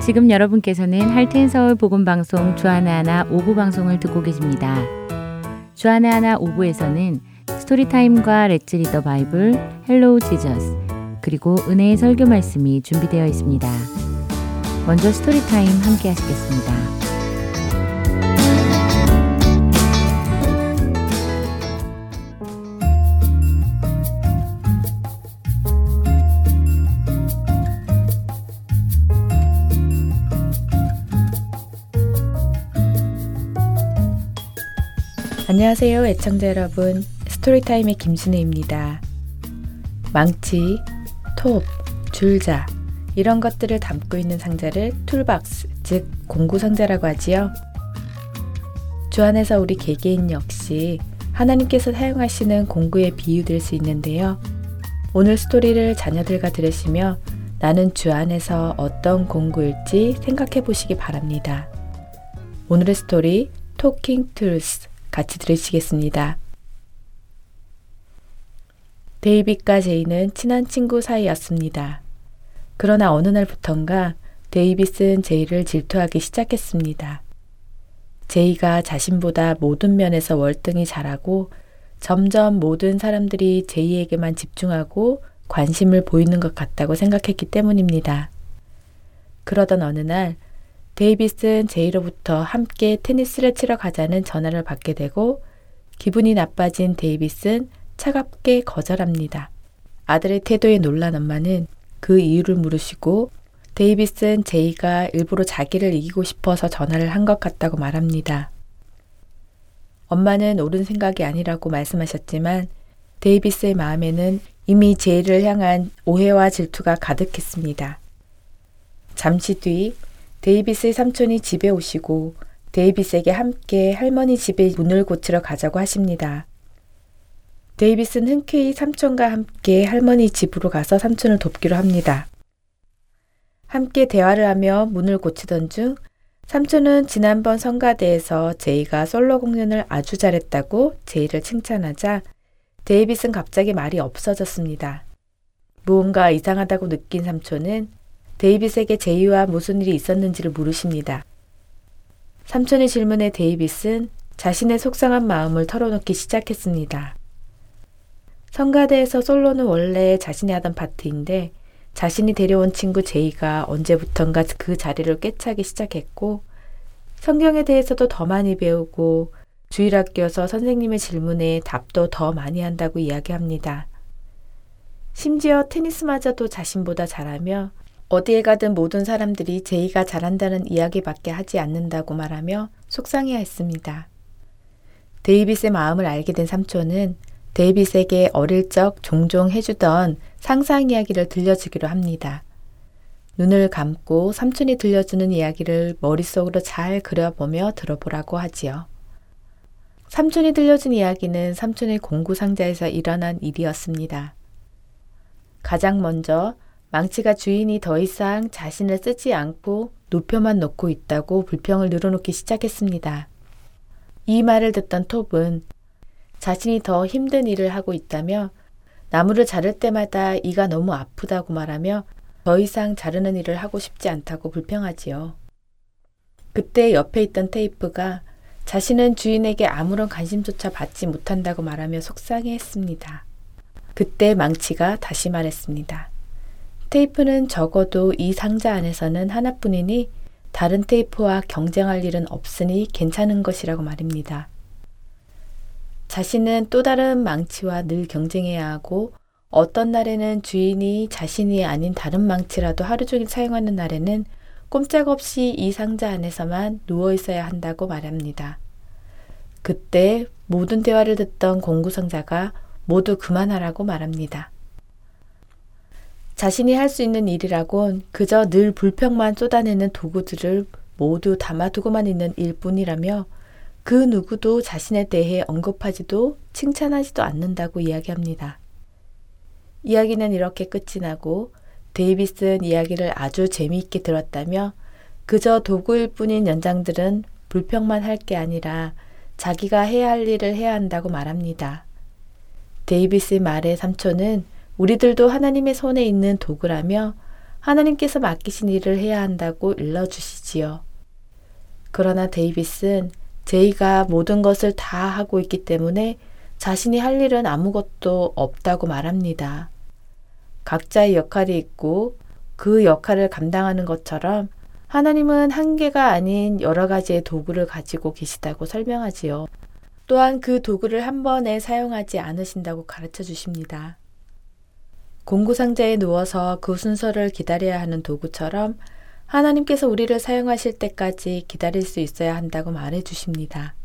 지금 여러분께서는 Heart and Soul 복음 방송 주안의 하나 오부 방송을 듣고 계십니다. 주안의 하나 오부에서는 Story Time과 Let's Read the Bible, Hello Jesus, 그리고 은혜의 설교 말씀이 준비되어 있습니다. 먼저 Story Time 함께 하시겠습니다. 안녕하세요, 애청자 여러분. Story Time의 김순혜입니다. 망치, 톱, 줄자, 이런 것들을 담고 있는 상자를 toolbox, 즉 공구 상자라고 하지요. 주 안에서 우리 개개인 역시 하나님께서 사용하시는 공구에 비유될 수 있는데요. 오늘 스토리를 자녀들과 들으시며 나는 주 안에서 어떤 공구일지 생각해 보시기 바랍니다. 오늘의 스토리 Talking Tools 같이 들으시겠습니다. 데이빗과 제이는 친한 친구 사이였습니다. 그러나 어느 날부턴가 데이빗은 제이를 질투하기 시작했습니다. 제이가 자신보다 모든 면에서 월등히 잘하고 점점 모든 사람들이 제이에게만 집중하고 관심을 보이는 것 같다고 생각했기 때문입니다. 그러던 어느 날 데이빗은 제이로부터 함께 테니스를 치러 가자는 전화를 받게 되고 기분이 나빠진 데이빗은 차갑게 거절합니다. 아들의 태도에 놀란 엄마는 그 이유를 물으시고 데이빗은 제이가 일부러 자기를 이기고 싶어서 전화를 한 것 같다고 말합니다. 엄마는 옳은 생각이 아니라고 말씀하셨지만 데이빗의 마음에는 이미 제이를 향한 오해와 질투가 가득했습니다. 잠시 뒤 데이비스의 삼촌이 집에 오시고 데이비스에게 함께 할머니 집에 문을 고치러 가자고 하십니다. 데이비스는 흔쾌히 삼촌과 함께 할머니 집으로 가서 삼촌을 돕기로 합니다. 함께 대화를 하며 문을 고치던 중 삼촌은 지난번 성가대에서 제이가 솔로 공연을 아주 잘했다고 제이를 칭찬하자 데이비스는 갑자기 말이 없어졌습니다. 무언가 이상하다고 느낀 삼촌은 데이빗에게 제이와 무슨 일이 있었는지를 물으십니다. 삼촌의 질문에 데이빗은 자신의 속상한 마음을 털어놓기 시작했습니다. 성가대에서 솔로는 원래 자신이 하던 파트인데 자신이 데려온 친구 제이가 언제부턴가 그 자리를 꿰차기 시작했고 성경에 대해서도 더 많이 배우고 주일학교에서 선생님의 질문에 답도 더 많이 한다고 이야기합니다. 심지어 테니스마저도 자신보다 잘하며 어디에 가든 모든 사람들이 제이가 잘한다는 이야기밖에 하지 않는다고 말하며 속상해 했습니다. 데이빗의 마음을 알게 된 삼촌은 데이빗에게 어릴 적 종종 해주던 상상 이야기를 들려주기로 합니다. 눈을 감고 삼촌이 들려주는 이야기를 머릿속으로 잘 그려보며 들어보라고 하지요. 삼촌이 들려준 이야기는 삼촌의 공구 상자에서 일어난 일이었습니다. 가장 먼저 망치가 주인이 더 이상 자신을 쓰지 않고 높여만 놓고 있다고 불평을 늘어놓기 시작했습니다. 이 말을 듣던 톱은 자신이 더 힘든 일을 하고 있다며 나무를 자를 때마다 이가 너무 아프다고 말하며 더 이상 자르는 일을 하고 싶지 않다고 불평하지요. 그때 옆에 있던 테이프가 자신은 주인에게 아무런 관심조차 받지 못한다고 말하며 속상해 했습니다. 그때 망치가 다시 말했습니다. 테이프는 적어도 이 상자 안에서는 하나뿐이니 다른 테이프와 경쟁할 일은 없으니 괜찮은 것이라고 말입니다. 자신은 또 다른 망치와 늘 경쟁해야 하고 어떤 날에는 주인이 자신이 아닌 다른 망치라도 하루 종일 사용하는 날에는 꼼짝없이 이 상자 안에서만 누워 있어야 한다고 말합니다. 그때 모든 대화를 듣던 공구상자가 모두 그만하라고 말합니다. 자신이 할 수 있는 일이라곤 그저 늘 불평만 쏟아내는 도구들을 모두 담아두고만 있는 일뿐이라며 그 누구도 자신에 대해 언급하지도 칭찬하지도 않는다고 이야기합니다. 이야기는 이렇게 끝이 나고 데이비스는 이야기를 아주 재미있게 들었다며 그저 도구일 뿐인 연장들은 불평만 할 게 아니라 자기가 해야 할 일을 해야 한다고 말합니다. 데이비스의 말에 삼촌은 우리들도 하나님의 손에 있는 도구라며 하나님께서 맡기신 일을 해야 한다고 일러주시지요. 그러나 데이비스는 제이가 모든 것을 다 하고 있기 때문에 자신이 할 일은 아무것도 없다고 말합니다. 각자의 역할이 있고 그 역할을 감당하는 것처럼 하나님은 한계가 아닌 여러 가지의 도구를 가지고 계시다고 설명하지요. 또한 그 도구를 한 번에 사용하지 않으신다고 가르쳐 주십니다. 공구상자에 누워서 그 순서를 기다려야 하는 도구처럼 하나님께서 우리를 사용하실 때까지 기다릴 수 있어야 한다고 말해 주십니다.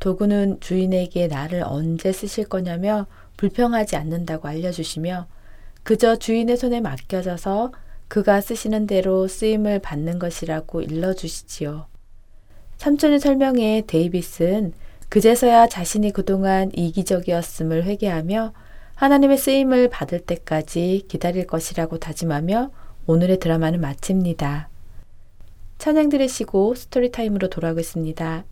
도구는 주인에게 나를 언제 쓰실 거냐며 불평하지 않는다고 알려주시며 그저 주인의 손에 맡겨져서 그가 쓰시는 대로 쓰임을 받는 것이라고 일러주시지요. 삼촌의 설명에 데이비스는 그제서야 자신이 그동안 이기적이었음을 회개하며 하나님의 쓰임을 받을 때까지 기다릴 것이라고 다짐하며 오늘의 드라마는 마칩니다. 찬양 들으시고 스토리타임으로 돌아오겠습니다.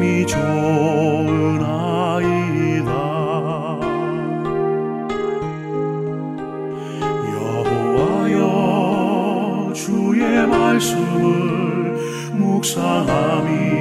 힘이 좋은 아이다. 여호와여 주의 말씀을 묵상함이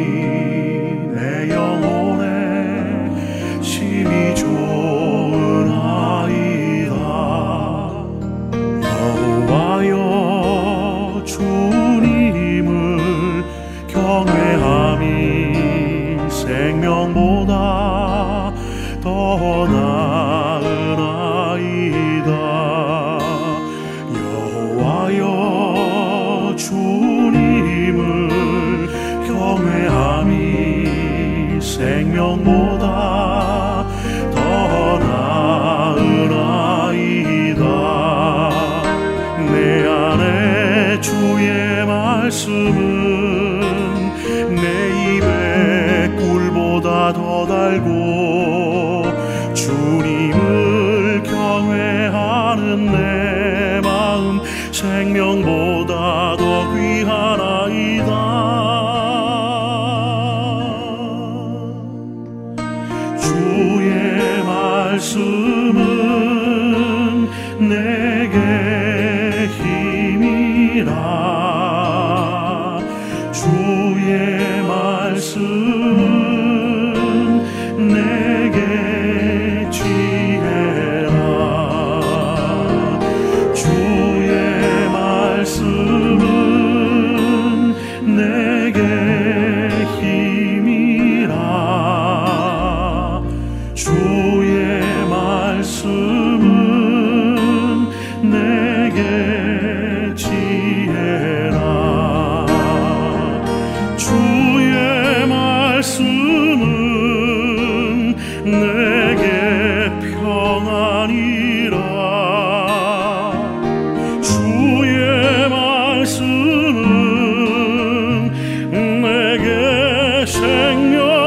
Señor.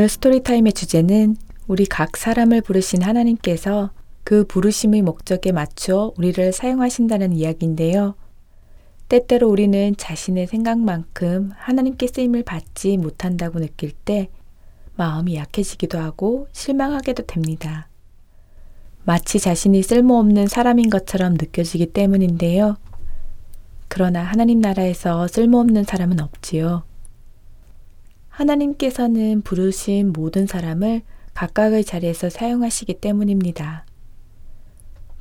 오늘 스토리타임의 주제는 우리 각 사람을 부르신 하나님께서 그 부르심의 목적에 맞춰 우리를 사용하신다는 이야기인데요. 때때로 우리는 자신의 생각만큼 하나님께 쓰임을 받지 못한다고 느낄 때 마음이 약해지기도 하고 실망하게도 됩니다. 마치 자신이 쓸모없는 사람인 것처럼 느껴지기 때문인데요. 그러나 하나님 나라에서 쓸모없는 사람은 없지요. 하나님께서는 부르신 모든 사람을 각각의 자리에서 사용하시기 때문입니다.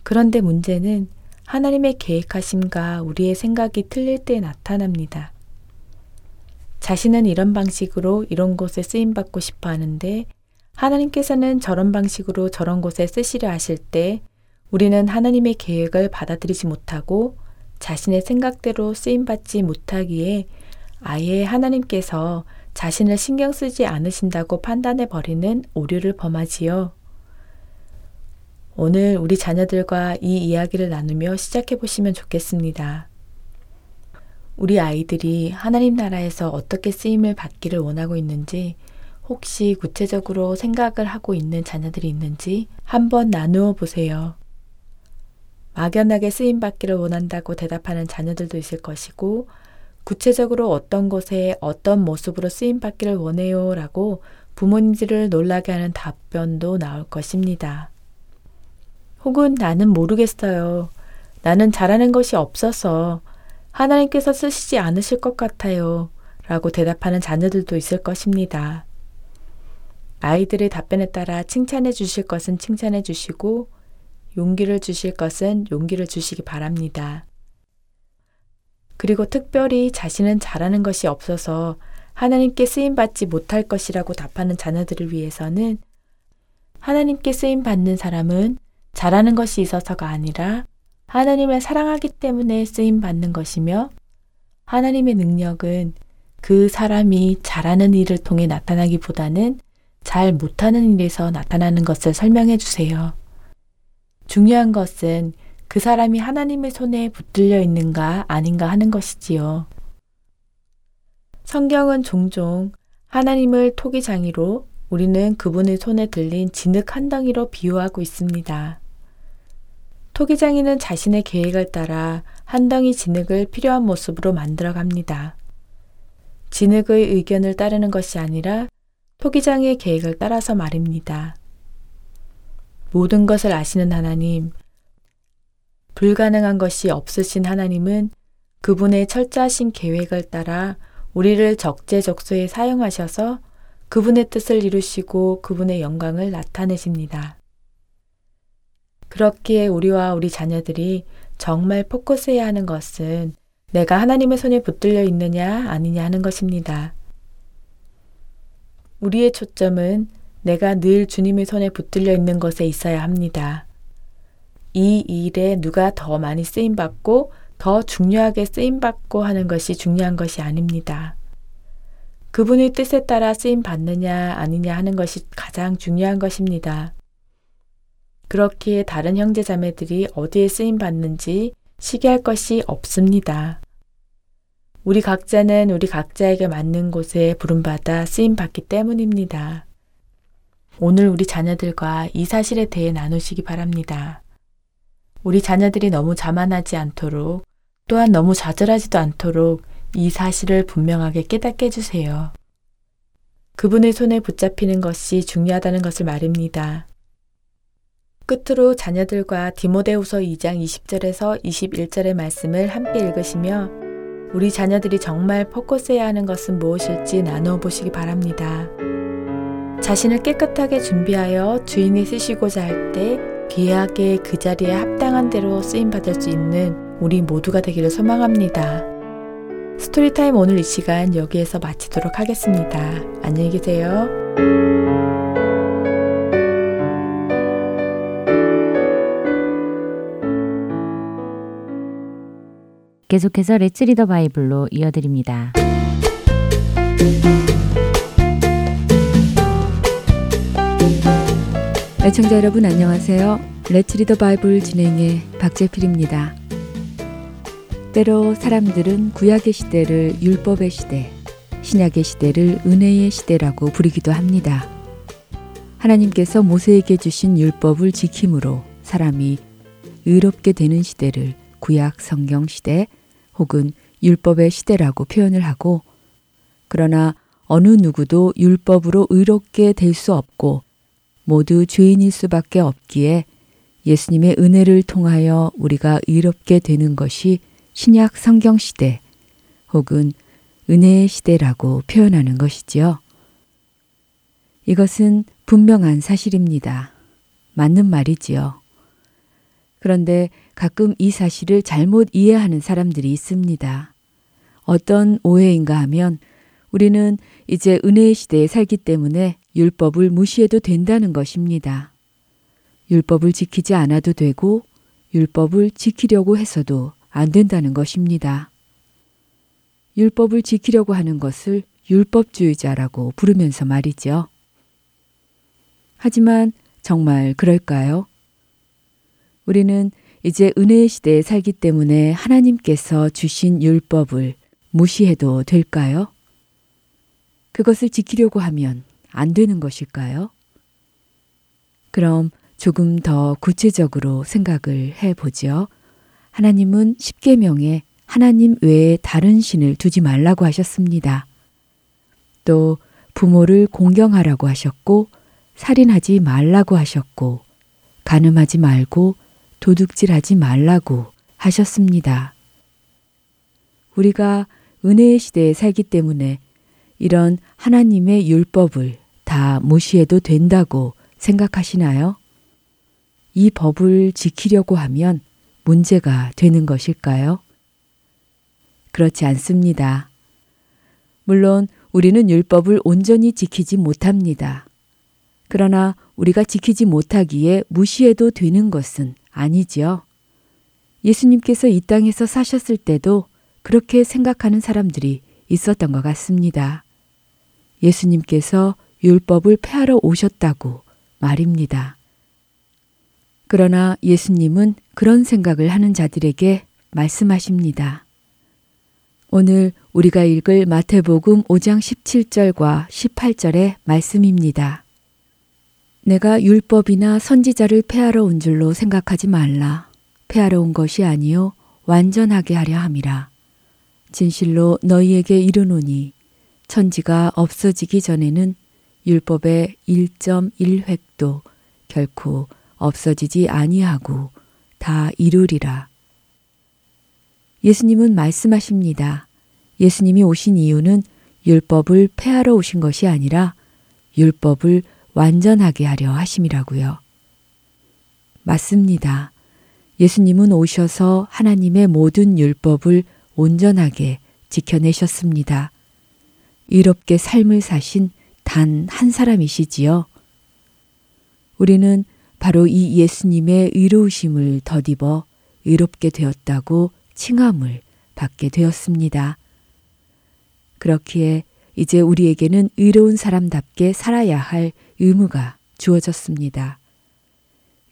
그런데 문제는 하나님의 계획하심과 우리의 생각이 틀릴 때 나타납니다. 자신은 이런 방식으로 이런 곳에 쓰임 받고 싶어 하는데 하나님께서는 저런 방식으로 저런 곳에 쓰시려 하실 때 우리는 하나님의 계획을 받아들이지 못하고 자신의 생각대로 쓰임 받지 못하기에 아예 하나님께서 자신을 신경 쓰지 않으신다고 판단해 버리는 오류를 범하지요. 오늘 우리 자녀들과 이 이야기를 나누며 시작해 보시면 좋겠습니다. 우리 아이들이 하나님 나라에서 어떻게 쓰임을 받기를 원하고 있는지 혹시 구체적으로 생각을 하고 있는 자녀들이 있는지 한번 나누어 보세요. 막연하게 쓰임 받기를 원한다고 대답하는 자녀들도 있을 것이고 구체적으로 어떤 곳에 어떤 모습으로 쓰임 받기를 원해요 라고 부모님들을 놀라게 하는 답변도 나올 것입니다. 혹은 나는 모르겠어요. 나는 잘하는 것이 없어서 하나님께서 쓰시지 않으실 것 같아요. 라고 대답하는 자녀들도 있을 것입니다. 아이들의 답변에 따라 칭찬해 주실 것은 칭찬해 주시고 용기를 주실 것은 용기를 주시기 바랍니다. 그리고 특별히 자신은 잘하는 것이 없어서 하나님께 쓰임 받지 못할 것이라고 답하는 자녀들을 위해서는 하나님께 쓰임 받는 사람은 잘하는 것이 있어서가 아니라 하나님을 사랑하기 때문에 쓰임 받는 것이며 하나님의 능력은 그 사람이 잘하는 일을 통해 나타나기보다는 잘 못하는 일에서 나타나는 것을 설명해 주세요. 중요한 것은 그 사람이 하나님의 손에 붙들려 있는가 아닌가 하는 것이지요. 성경은 종종 하나님을 토기장이로 우리는 그분의 손에 들린 진흙 한 덩이로 비유하고 있습니다. 토기장이는 자신의 계획을 따라 한 덩이 진흙을 필요한 모습으로 만들어 갑니다. 진흙의 의견을 따르는 것이 아니라 토기장의 계획을 따라서 말입니다. 모든 것을 아시는 하나님, 불가능한 것이 없으신 하나님은 그분의 철저하신 계획을 따라 우리를 적재적소에 사용하셔서 그분의 뜻을 이루시고 그분의 영광을 나타내십니다. 그렇기에 우리와 우리 자녀들이 정말 포커스해야 하는 것은 내가 하나님의 손에 붙들려 있느냐 아니냐 하는 것입니다. 우리의 초점은 내가 늘 주님의 손에 붙들려 있는 것에 있어야 합니다. 이 일에 누가 더 많이 쓰임 받고 더 중요하게 쓰임 받고 하는 것이 중요한 것이 아닙니다. 그분의 뜻에 따라 쓰임 받느냐 아니냐 하는 것이 가장 중요한 것입니다. 그렇기에 다른 형제 자매들이 어디에 쓰임 받는지 시기할 것이 없습니다. 우리 각자는 우리 각자에게 맞는 곳에 부름받아 쓰임 받기 때문입니다. 오늘 우리 자녀들과 이 사실에 대해 나누시기 바랍니다. 우리 자녀들이 너무 자만하지 않도록 또한 너무 좌절하지도 않도록 이 사실을 분명하게 깨닫게 해주세요. 그분의 손에 붙잡히는 것이 중요하다는 것을 말입니다. 끝으로 자녀들과 디모데후서 2장 20절에서 21절의 말씀을 함께 읽으시며 우리 자녀들이 정말 포커스해야 하는 것은 무엇일지 나누어 보시기 바랍니다. 자신을 깨끗하게 준비하여 주인이 쓰시고자 할때 귀하게 그 자리에 합당한 대로 쓰임 받을 수 있는 우리 모두가 되기를 소망합니다. Story Time 오늘 이 시간 여기에서 마치도록 하겠습니다. 안녕히 계세요. 계속해서 Let's Read the Bible로 이어드립니다. 애청자 여러분 안녕하세요. Let's Read the Bible 진행의 박재필입니다. 때로 사람들은 구약의 시대를 율법의 시대, 신약의 시대를 은혜의 시대라고 부르기도 합니다. 하나님께서 모세에게 주신 율법을 지킴으로 사람이 의롭게 되는 시대를 구약 성경 시대 혹은 율법의 시대라고 표현을 하고 그러나 어느 누구도 율법으로 의롭게 될 수 없고 모두 죄인일 수밖에 없기에 예수님의 은혜를 통하여 우리가 의롭게 되는 것이 신약 성경 시대 혹은 은혜의 시대라고 표현하는 것이지요. 이것은 분명한 사실입니다. 맞는 말이지요. 그런데 가끔 이 사실을 잘못 이해하는 사람들이 있습니다. 어떤 오해인가 하면 우리는 이제 은혜의 시대에 살기 때문에 율법을 무시해도 된다는 것입니다. 율법을 지키지 않아도 되고 율법을 지키려고 해서도 안 된다는 것입니다. 율법을 지키려고 하는 것을 율법주의자라고 부르면서 말이죠. 하지만 정말 그럴까요? 우리는 이제 은혜의 시대에 살기 때문에 하나님께서 주신 율법을 무시해도 될까요? 그것을 지키려고 하면 안 되는 것일까요? 그럼 조금 더 구체적으로 생각을 해 보죠. 하나님은 십계명에 하나님 외에 다른 신을 두지 말라고 하셨습니다. 또 부모를 공경하라고 하셨고 살인하지 말라고 하셨고 가늠하지 말고 도둑질하지 말라고 하셨습니다. 우리가 은혜의 시대에 살기 때문에 이런 하나님의 율법을 다 무시해도 된다고 생각하시나요? 이 법을 지키려고 하면 문제가 되는 것일까요? 그렇지 않습니다. 물론 우리는 율법을 온전히 지키지 못합니다. 그러나 우리가 지키지 못하기에 무시해도 되는 것은 아니지요. 예수님께서 이 땅에서 사셨을 때도 그렇게 생각하는 사람들이 있었던 것 같습니다. 예수님께서 율법을 폐하러 오셨다고 말입니다. 그러나 예수님은 그런 생각을 하는 자들에게 말씀하십니다. 오늘 우리가 읽을 마태복음 5장 17절과 18절의 말씀입니다. 내가 율법이나 선지자를 폐하러 온 줄로 생각하지 말라. 폐하러 온 것이 아니요 완전하게 하려 함이라. 진실로 너희에게 이르노니 천지가 없어지기 전에는 율법의 1.1획도 결코 없어지지 아니하고 다 이루리라. 예수님은 말씀하십니다. 예수님이 오신 이유는 율법을 폐하러 오신 것이 아니라 율법을 완전하게 하려 하심이라고요. 맞습니다. 예수님은 오셔서 하나님의 모든 율법을 온전하게 지켜내셨습니다. 이롭게 삶을 사신 단 한 사람이시지요. 우리는 바로 이 예수님의 의로우심을 덧입어 의롭게 되었다고 칭함을 받게 되었습니다. 그렇기에 이제 우리에게는 의로운 사람답게 살아야 할 의무가 주어졌습니다.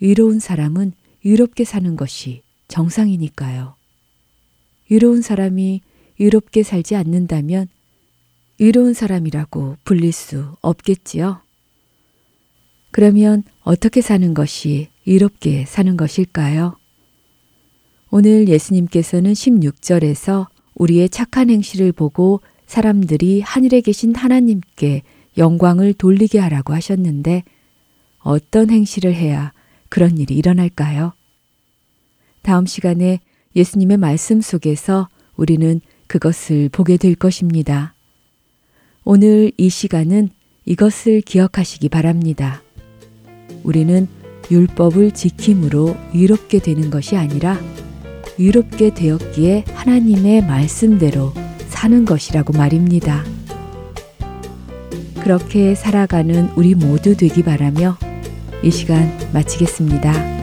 의로운 사람은 의롭게 사는 것이 정상이니까요. 의로운 사람이 의롭게 살지 않는다면 의로운 사람이라고 불릴 수 없겠지요. 그러면 어떻게 사는 것이 의롭게 사는 것일까요? 오늘 예수님께서는 16절에서 우리의 착한 행실을 보고 사람들이 하늘에 계신 하나님께 영광을 돌리게 하라고 하셨는데 어떤 행실을 해야 그런 일이 일어날까요? 다음 시간에 예수님의 말씀 속에서 우리는 그것을 보게 될 것입니다. 오늘 이 시간은 이것을 기억하시기 바랍니다. 우리는 율법을 지킴으로 의롭게 되는 것이 아니라 의롭게 되었기에 하나님의 말씀대로 사는 것이라고 말입니다. 그렇게 살아가는 우리 모두 되기 바라며 이 시간 마치겠습니다.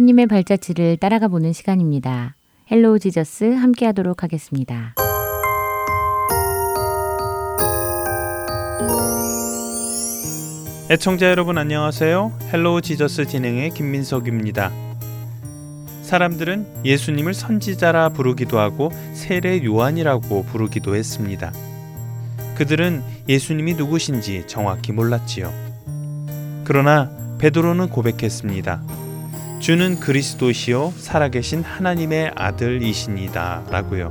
예수님의 발자취를 따라가 보는 시간입니다. Hello Jesus 함께 하도록 하겠습니다. 애청자 여러분 안녕하세요. Hello Jesus 진행의 김민석입니다. 사람들은 예수님을 선지자라 부르기도 하고 세례 요한이라고 부르기도 했습니다. 그들은 예수님이 누구신지 정확히 몰랐지요. 그러나 베드로는 고백했습니다. 주는 그리스도시요 살아계신 하나님의 아들이시니다 라고요.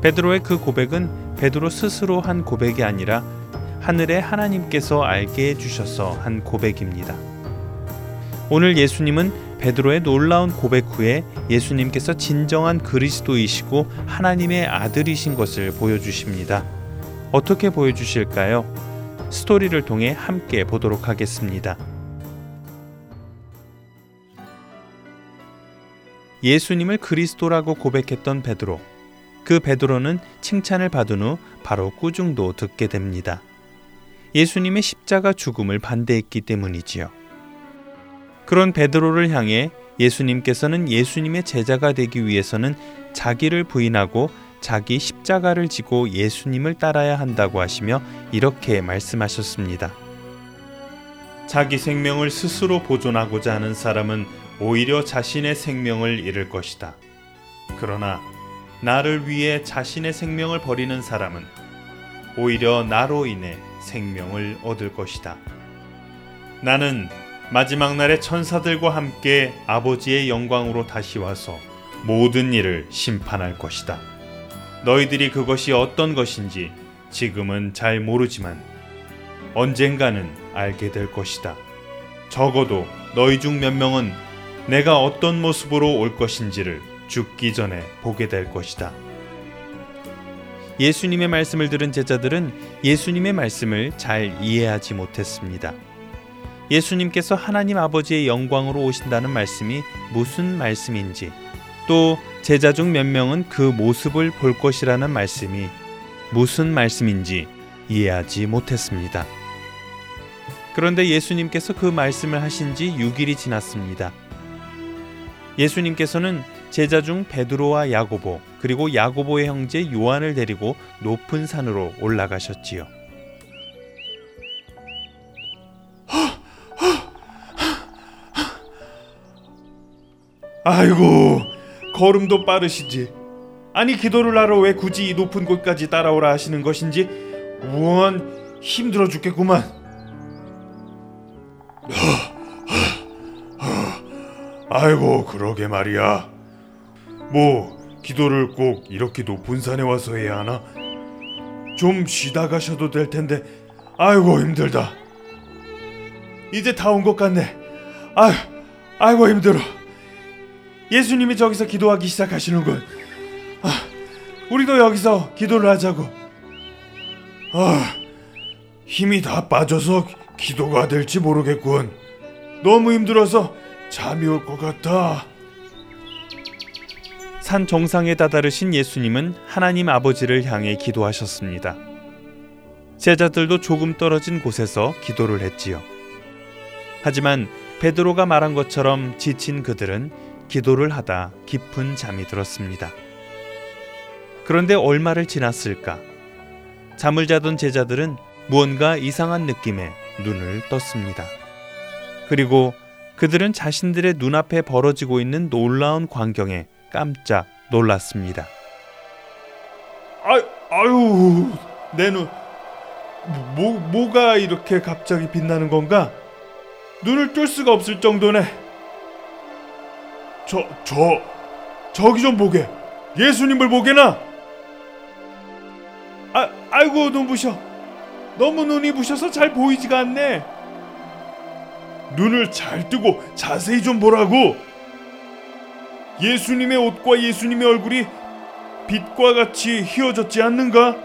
베드로의 그 고백은 베드로 스스로 한 고백이 아니라 하늘의 하나님께서 알게 해주셔서 한 고백입니다. 오늘 예수님은 베드로의 놀라운 고백 후에 예수님께서 진정한 그리스도이시고 하나님의 아들이신 것을 보여주십니다. 어떻게 보여주실까요? 스토리를 통해 함께 보도록 하겠습니다. 예수님을 그리스도라고 고백했던 베드로. 그 베드로는 칭찬을 받은 후 바로 꾸중도 듣게 됩니다. 예수님의 십자가 죽음을 반대했기 때문이지요. 그런 베드로를 향해 예수님께서는 예수님의 제자가 되기 위해서는 자기를 부인하고 자기 십자가를 지고 예수님을 따라야 한다고 하시며 이렇게 말씀하셨습니다. 자기 생명을 스스로 보존하고자 하는 사람은 오히려 자신의 생명을 잃을 것이다. 그러나 나를 위해 자신의 생명을 버리는 사람은 오히려 나로 인해 생명을 얻을 것이다. 나는 마지막 날에 천사들과 함께 아버지의 영광으로 다시 와서 모든 일을 심판할 것이다. 너희들이 그것이 어떤 것인지 지금은 잘 모르지만 언젠가는 알게 될 것이다. 적어도 너희 중 몇 명은 내가 어떤 모습으로 올 것인지를 죽기 전에 보게 될 것이다. 예수님의 말씀을 들은 제자들은 예수님의 말씀을 잘 이해하지 못했습니다. 예수님께서 하나님 아버지의 영광으로 오신다는 말씀이 무슨 말씀인지, 또 제자 중 몇 명은 그 모습을 볼 것이라는 말씀이 무슨 말씀인지 이해하지 못했습니다. 그런데 예수님께서 그 말씀을 하신 지 6일이 지났습니다. 예수님께서는 제자 중 베드로와 야고보 그리고 야고보의 형제 요한을 데리고 높은 산으로 올라가셨지요. 아이고 걸음도 빠르시지. 아니 기도를 하러 왜 굳이 이 높은 곳까지 따라오라 하시는 것인지 원 힘들어 죽겠구만. 아이고 그러게 말이야. 뭐 기도를 꼭 이렇게 높은 산에 와서 해야 하나? 좀 쉬다 가셔도 될 텐데. 아이고 힘들다. 이제 다 온 것 같네. 아, 아이고 힘들어. 예수님이 저기서 기도하기 시작하시는군. 아, 우리도 여기서 기도를 하자고. 아, 힘이 다 빠져서 기도가 될지 모르겠군. 너무 힘들어서 잠이 올 것 같아. 산 정상에 다다르신 예수님은 하나님 아버지를 향해 기도하셨습니다. 제자들도 조금 떨어진 곳에서 기도를 했지요. 하지만 베드로가 말한 것처럼 지친 그들은 기도를 하다 깊은 잠이 들었습니다. 그런데 얼마를 지났을까? 잠을 자던 제자들은 무언가 이상한 느낌에 눈을 떴습니다. 그리고 그들은 자신들의 눈앞에 벌어지고 있는 놀라운 광경에 깜짝 놀랐습니다. 아, 아유, 내 눈, 뭐, 뭐가 이렇게 갑자기 빛나는 건가? 눈을 뜰 수가 없을 정도네. 저, 저, 저기 좀 보게. 예수님을 보게나. 아, 아이고 눈부셔. 너무 눈이 부셔서 잘 보이지가 않네. 눈을 잘 뜨고 자세히 좀 보라고. 예수님의 옷과 예수님의 얼굴이 빛과 같이 휘어졌지 않는가?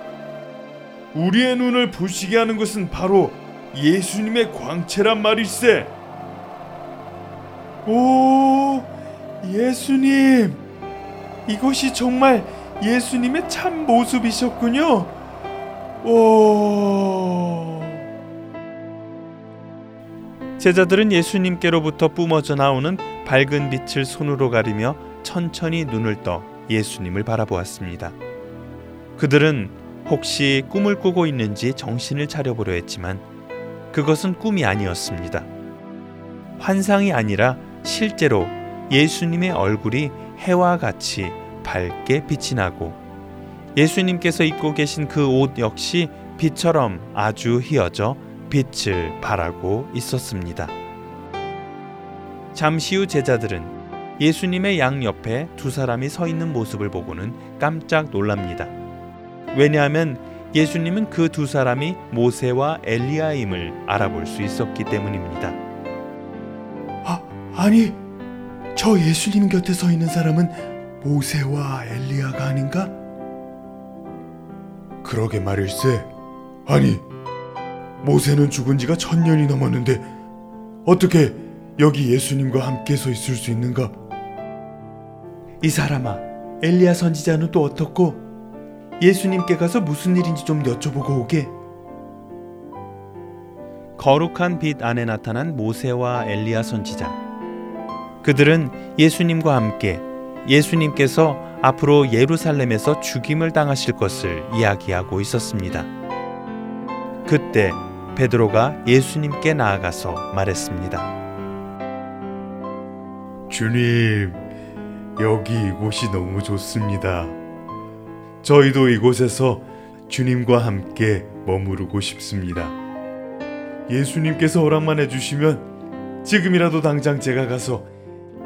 우리의 눈을 부시게 하는 것은 바로 예수님의 광채란 말일세. 오, 예수님. 이것이 정말 예수님의 참 모습이셨군요. 오. 제자들은 예수님께로부터 뿜어져 나오는 밝은 빛을 손으로 가리며 천천히 눈을 떠 예수님을 바라보았습니다. 그들은 혹시 꿈을 꾸고 있는지 정신을 차려보려 했지만 그것은 꿈이 아니었습니다. 환상이 아니라 실제로 예수님의 얼굴이 해와 같이 밝게 빛이 나고 예수님께서 입고 계신 그 옷 역시 빛처럼 아주 휘어져 빛을 발하고 있었습니다. 잠시 후 제자들은 예수님의 양 옆에 두 사람이 서 있는 모습을 보고는 깜짝 놀랍니다. 왜냐하면 예수님은 그 두 사람이 모세와 엘리야임을 알아볼 수 있었기 때문입니다. 아, 아니, 저 예수님 곁에 서 있는 사람은 모세와 엘리야가 아닌가? 그러게 말일세. 아니, 모세는 죽은 지가 천 년이 넘었는데 어떻게 여기 예수님과 함께 서 있을 수 있는가? 이 사람아, 엘리야 선지자는 또 어떻고? 예수님께 가서 무슨 일인지 좀 여쭤보고 오게. 거룩한 빛 안에 나타난 모세와 엘리야 선지자. 그들은 예수님과 함께 예수님께서 앞으로 예루살렘에서 죽임을 당하실 것을 이야기하고 있었습니다. 그때 베드로가 예수님께 나아가서 말했습니다. 주님, 여기 이곳이 너무 좋습니다. 저희도 이곳에서 주님과 함께 머무르고 싶습니다. 예수님께서 허락만 해주시면 지금이라도 당장 제가 가서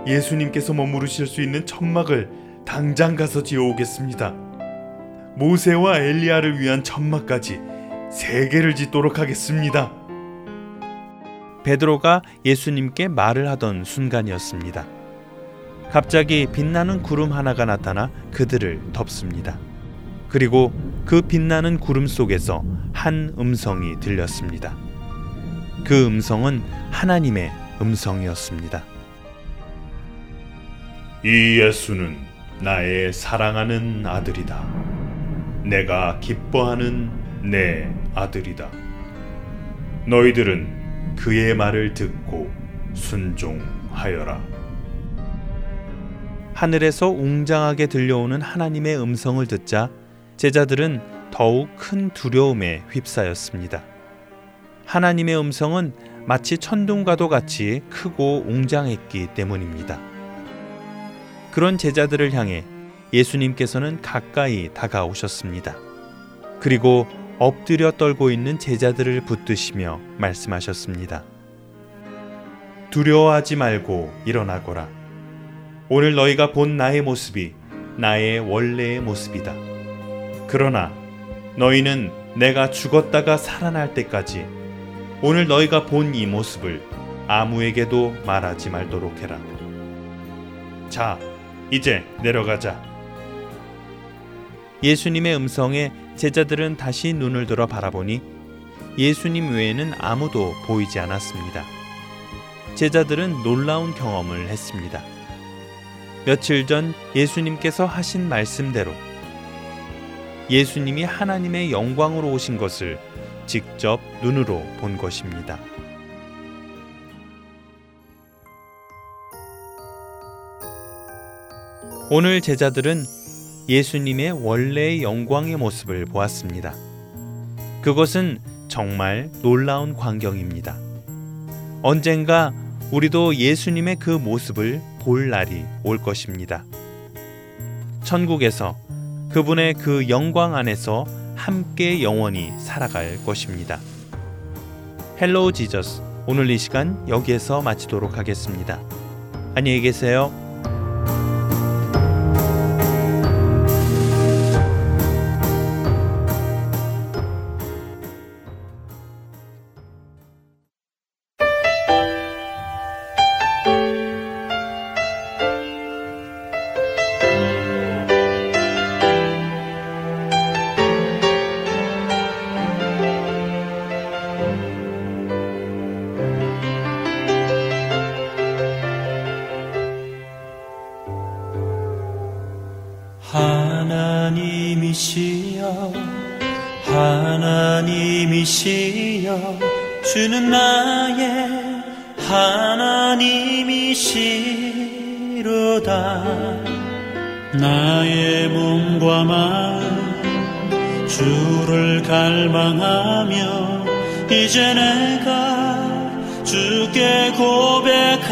예수님께서 머무르실 수 있는 천막을 당장 가서 지어오겠습니다. 모세와 엘리야를 위한 천막까지 세 개를 짓도록 하겠습니다. 베드로가 예수님께 말을 하던 순간이었습니다. 갑자기 빛나는 구름 하나가 나타나 그들을 덮습니다. 그리고 그 빛나는 구름 속에서 한 음성이 들렸습니다. 그 음성은 하나님의 음성이었습니다. 이 예수는 나의 사랑하는 아들이다. 내가 기뻐하는 내 아들이다. 너희들은 그의 말을 듣고 순종하여라. 하늘에서 웅장하게 들려오는 하나님의 음성을 듣자 제자들은 더욱 큰 두려움에 휩싸였습니다. 하나님의 음성은 마치 천둥과도 같이 크고 웅장했기 때문입니다. 그런 제자들을 향해 예수님께서는 가까이 다가오셨습니다. 그리고 엎드려 떨고 있는 제자들을 붙드시며 말씀하셨습니다. 두려워하지 말고 일어나거라. 오늘 너희가 본 나의 모습이 나의 원래의 모습이다. 그러나 너희는 내가 죽었다가 살아날 때까지 오늘 너희가 본 이 모습을 아무에게도 말하지 말도록 해라. 자, 이제 내려가자. 예수님의 음성에 제자들은 다시 눈을 들어 바라보니 예수님 외에는 아무도 보이지 않았습니다. 제자들은 놀라운 경험을 했습니다. 며칠 전 예수님께서 하신 말씀대로 예수님이 하나님의 영광으로 오신 것을 직접 눈으로 본 것입니다. 오늘 제자들은 예수님의 원래의 영광의 모습을 보았습니다. 그것은 정말 놀라운 광경입니다. 언젠가 우리도 예수님의 그 모습을 볼 날이 올 것입니다. 천국에서 그분의 그 영광 안에서 함께 영원히 살아갈 것입니다. Hello Jesus 오늘 이 시간 여기에서 마치도록 하겠습니다. 안녕히 계세요. 하나님이시여 하나님이시여 주는 나의 하나님이시로다. 나의 몸과 마음 주를 갈망하며 이제 내가 주께 고백하는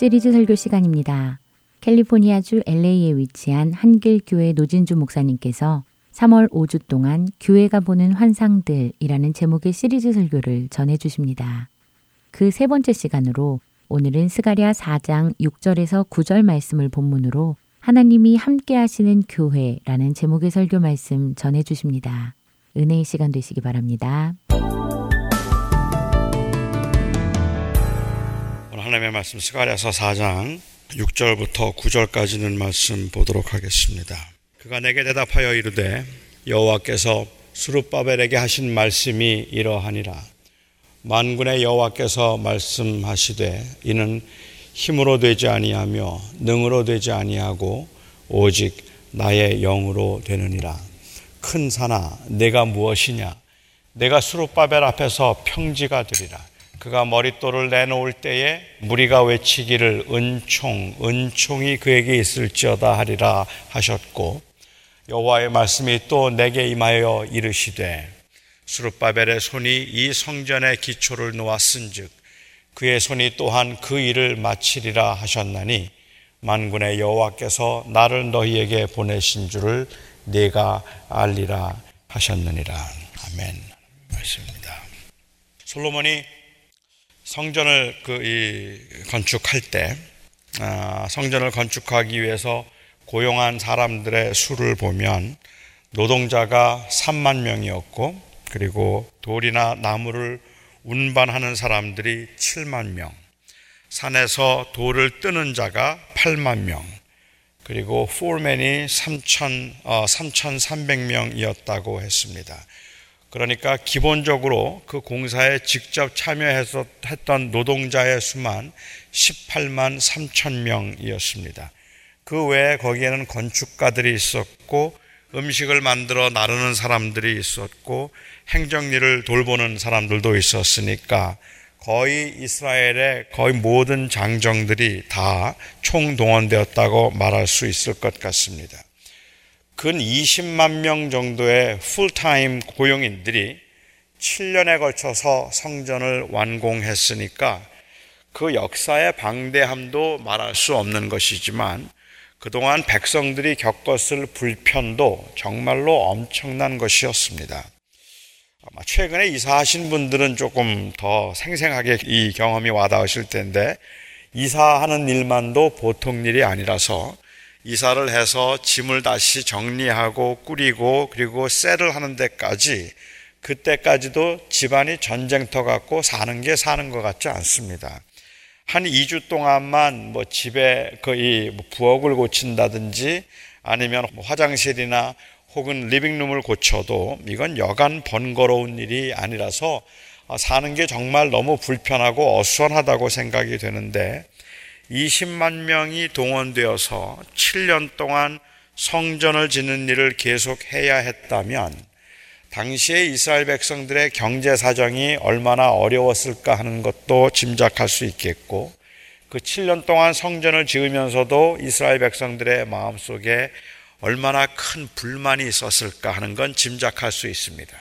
시리즈 설교 시간입니다. 캘리포니아주 LA에 위치한 한길교회 노진주 목사님께서 3월 5주 동안 교회가 보는 환상들이라는 제목의 시리즈 설교를 전해 주십니다. 그 세 번째 시간으로 오늘은 스가랴 4장 6절에서 9절 말씀을 본문으로 하나님이 함께 하시는 교회라는 제목의 설교 말씀 전해 주십니다. 은혜의 시간 되시기 바랍니다. 하나님의 말씀 스가랴서 4장 6절부터 9절까지는 말씀 보도록 하겠습니다. 그가 내게 대답하여 이르되 여호와께서 수르바벨에게 하신 말씀이 이러하니라. 만군의 여호와께서 말씀하시되 이는 힘으로 되지 아니하며 능으로 되지 아니하고 오직 나의 영으로 되느니라. 큰 산아 내가 무엇이냐? 내가 수르바벨 앞에서 평지가 되리라 그가 머릿돌을 내놓을 때에 무리가 외치기를 은총 은총이 그에게 있을지어다 하리라 하셨고 여호와의 말씀이 또 내게 임하여 이르시되 수르바벨의 손이 이 성전의 기초를 놓았은즉 그의 손이 또한 그 일을 마치리라 하셨나니 만군의 여호와께서 나를 너희에게 보내신 줄을 내가 알리라 하셨느니라 아멘 말씀입니다. 솔로몬이 성전을 그 건축할 때 아, 성전을 건축하기 위해서 고용한 사람들의 수를 보면 노동자가 3만 명이었고 그리고 돌이나 나무를 운반하는 사람들이 7만 명, 산에서 돌을 뜨는 자가 8만 명, 그리고 포맨이 3천, 어, 3,300명이었다고 했습니다. 그러니까 기본적으로 그 공사에 직접 참여해서 했던 노동자의 수만 18만 3천 명이었습니다. 그 외에 거기에는 건축가들이 있었고 음식을 만들어 나르는 사람들이 있었고 행정일을 돌보는 사람들도 있었으니까 거의 이스라엘의 거의 모든 장정들이 다 총동원되었다고 말할 수 있을 것 같습니다. 근 20만 명 정도의 풀타임 고용인들이 7년에 걸쳐서 성전을 완공했으니까 그 역사의 방대함도 말할 수 없는 것이지만 그동안 백성들이 겪었을 불편도 정말로 엄청난 것이었습니다. 아마 최근에 이사하신 분들은 조금 더 생생하게 이 경험이 와닿으실 텐데 이사하는 일만도 보통 일이 아니라서 이사를 해서 짐을 다시 정리하고 꾸리고 그리고 셀을 하는 데까지 그때까지도 집안이 전쟁터 같고 사는 게 사는 것 같지 않습니다. 한 2주 동안만 뭐 집에 거의 뭐 부엌을 고친다든지 아니면 뭐 화장실이나 혹은 리빙룸을 고쳐도 이건 여간 번거로운 일이 아니라서 사는 게 정말 너무 불편하고 어수선하다고 생각이 되는데 20만 명이 동원되어서 7년 동안 성전을 짓는 일을 계속 해야 했다면 당시의 이스라엘 백성들의 경제 사정이 얼마나 어려웠을까 하는 것도 짐작할 수 있겠고 그 7년 동안 성전을 지으면서도 이스라엘 백성들의 마음속에 얼마나 큰 불만이 있었을까 하는 건 짐작할 수 있습니다.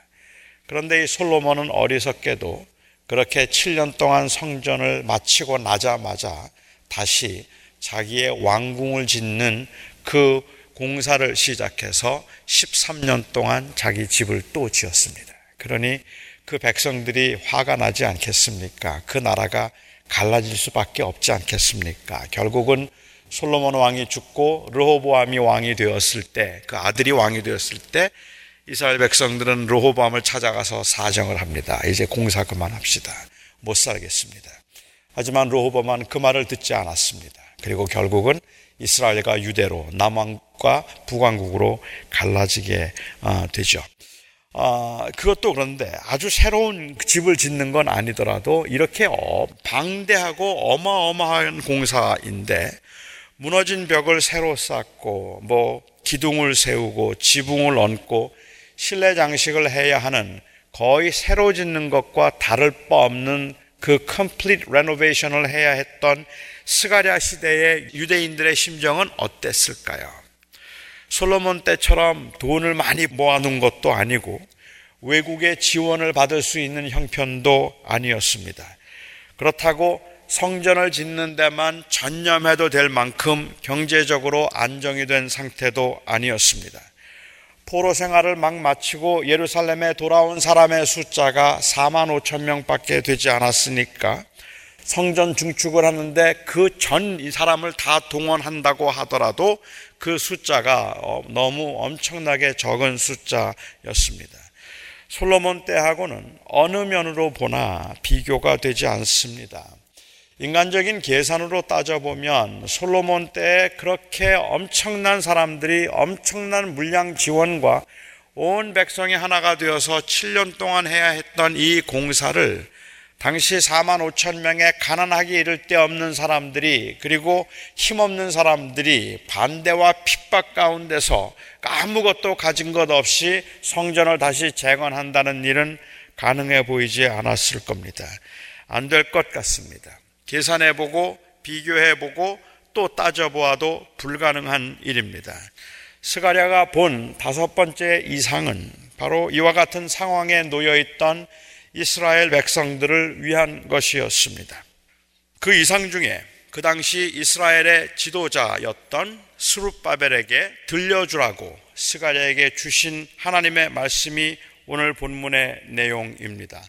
그런데 이 솔로몬은 어리석게도 그렇게 7년 동안 성전을 마치고 나자마자 다시 자기의 왕궁을 짓는 그 공사를 시작해서 13년 동안 자기 집을 또 지었습니다. 그러니 그 백성들이 화가 나지 않겠습니까? 그 나라가 갈라질 수밖에 없지 않겠습니까? 결국은 솔로몬 왕이 죽고 르호보암이 왕이 되었을 때, 그 아들이 왕이 되었을 때 이스라엘 백성들은 르호보암을 찾아가서 사정을 합니다. 이제 공사 그만합시다. 못 살겠습니다. 하지만 르호보암은 그 말을 듣지 않았습니다. 그리고 결국은 이스라엘과 유대로 남왕과 북왕국으로 갈라지게 아, 되죠. 아, 그것도 그런데 아주 새로운 집을 짓는 건 아니더라도 이렇게 어, 방대하고 어마어마한 공사인데 무너진 벽을 새로 쌓고 뭐 기둥을 세우고 지붕을 얹고 실내 장식을 해야 하는 거의 새로 짓는 것과 다를 바 없는 그 complete renovation을 해야 했던 스가랴 시대의 유대인들의 심정은 어땠을까요? 솔로몬 때처럼 돈을 많이 모아놓은 것도 아니고 외국의 지원을 받을 수 있는 형편도 아니었습니다. 그렇다고 성전을 짓는 데만 전념해도 될 만큼 경제적으로 안정이 된 상태도 아니었습니다. 포로 생활을 막 마치고 예루살렘에 돌아온 사람의 숫자가 4만 5천 명밖에 되지 않았으니까 성전 중축을 하는데 그 전 이 사람을 다 동원한다고 하더라도 그 숫자가 어, 너무 엄청나게 적은 숫자였습니다. 솔로몬 때하고는 어느 면으로 보나 비교가 되지 않습니다. 인간적인 계산으로 따져보면 솔로몬 때 그렇게 엄청난 사람들이 엄청난 물량 지원과 온 백성이 하나가 되어서 7년 동안 해야 했던 이 공사를 당시 4만 5천 명의 가난하기 이를 데 없는 사람들이 그리고 힘없는 사람들이 반대와 핍박 가운데서 아무것도 가진 것 없이 성전을 다시 재건한다는 일은 가능해 보이지 않았을 겁니다. 안 될 것 같습니다. 계산해 보고 비교해 보고 또 따져보아도 불가능한 일입니다. 스가랴가 본 다섯 번째 이상은 바로 이와 같은 상황에 놓여 있던 이스라엘 백성들을 위한 것이었습니다. 그 이상 중에 그 당시 이스라엘의 지도자였던 스룹바벨에게 들려주라고 스가랴에게 주신 하나님의 말씀이 오늘 본문의 내용입니다.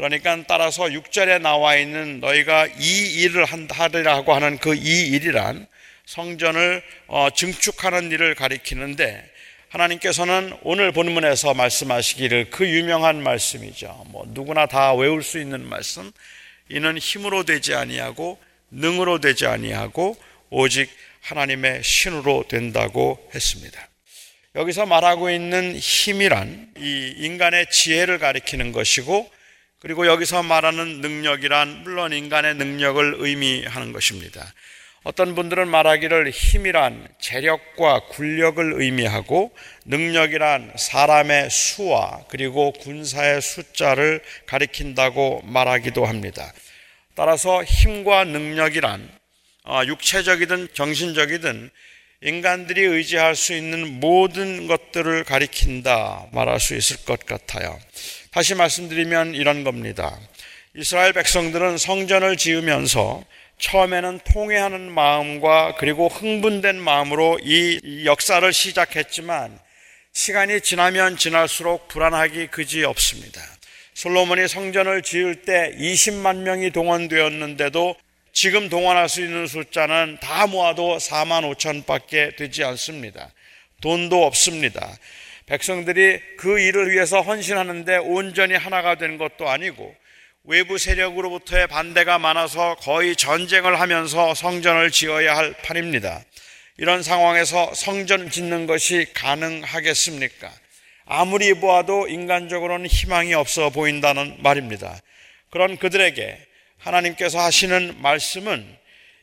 그러니까 따라서 6절에 나와 있는 너희가 이 일을 하리라고 하는 그 이 일이란 성전을 어, 증축하는 일을 가리키는데 하나님께서는 오늘 본문에서 말씀하시기를 그 유명한 말씀이죠. 뭐 누구나 다 외울 수 있는 말씀. 이는 힘으로 되지 아니하고 능으로 되지 아니하고 오직 하나님의 신으로 된다고 했습니다. 여기서 말하고 있는 힘이란 이 인간의 지혜를 가리키는 것이고 그리고 여기서 말하는 능력이란 물론 인간의 능력을 의미하는 것입니다. 어떤 분들은 말하기를 힘이란 재력과 군력을 의미하고 능력이란 사람의 수와 그리고 군사의 숫자를 가리킨다고 말하기도 합니다. 따라서 힘과 능력이란 어, 육체적이든 정신적이든 인간들이 의지할 수 있는 모든 것들을 가리킨다 말할 수 있을 것 같아요. 다시 말씀드리면 이런 겁니다. 이스라엘 백성들은 성전을 지으면서 처음에는 통회하는 마음과 그리고 흥분된 마음으로 이 역사를 시작했지만 시간이 지나면 지날수록 불안하기 그지 없습니다. 솔로몬이 성전을 지을 때 20만 명이 동원되었는데도 지금 동원할 수 있는 숫자는 다 모아도 4만 5천 밖에 되지 않습니다. 돈도 없습니다. 백성들이 그 일을 위해서 헌신하는데 온전히 하나가 된 것도 아니고 외부 세력으로부터의 반대가 많아서 거의 전쟁을 하면서 성전을 지어야 할 판입니다. 이런 상황에서 성전 짓는 것이 가능하겠습니까? 아무리 보아도 인간적으로는 희망이 없어 보인다는 말입니다. 그런 그들에게 하나님께서 하시는 말씀은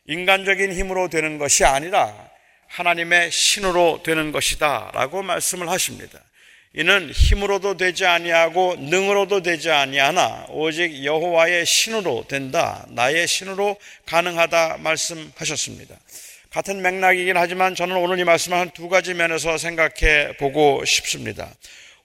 인간적인 힘으로 되는 것이 아니라 하나님의 신으로 되는 것이다 라고 말씀을 하십니다. 이는 힘으로도 되지 아니하고 능으로도 되지 아니하나 오직 여호와의 신으로 된다. 나의 신으로 가능하다 말씀하셨습니다. 같은 맥락이긴 하지만 저는 오늘 이 말씀을 한 두 가지 면에서 생각해 보고 싶습니다.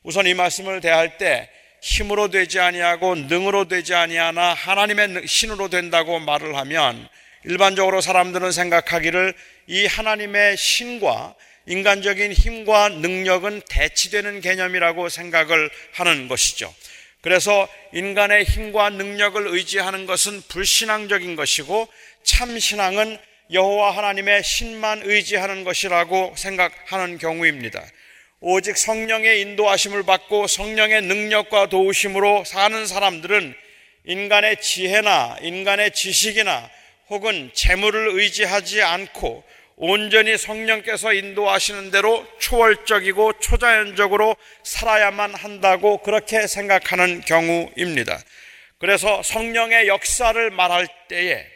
우선 이 말씀을 대할 때 힘으로 되지 아니하고 능으로 되지 아니하나 하나님의 신으로 된다고 말을 하면 일반적으로 사람들은 생각하기를 이 하나님의 신과 인간적인 힘과 능력은 대치되는 개념이라고 생각을 하는 것이죠. 그래서 인간의 힘과 능력을 의지하는 것은 불신앙적인 것이고 참 신앙은 여호와 하나님의 신만 의지하는 것이라고 생각하는 경우입니다. 오직 성령의 인도하심을 받고 성령의 능력과 도우심으로 사는 사람들은 인간의 지혜나 인간의 지식이나 혹은 재물을 의지하지 않고 온전히 성령께서 인도하시는 대로 초월적이고 초자연적으로 살아야만 한다고 그렇게 생각하는 경우입니다. 그래서 성령의 역사를 말할 때에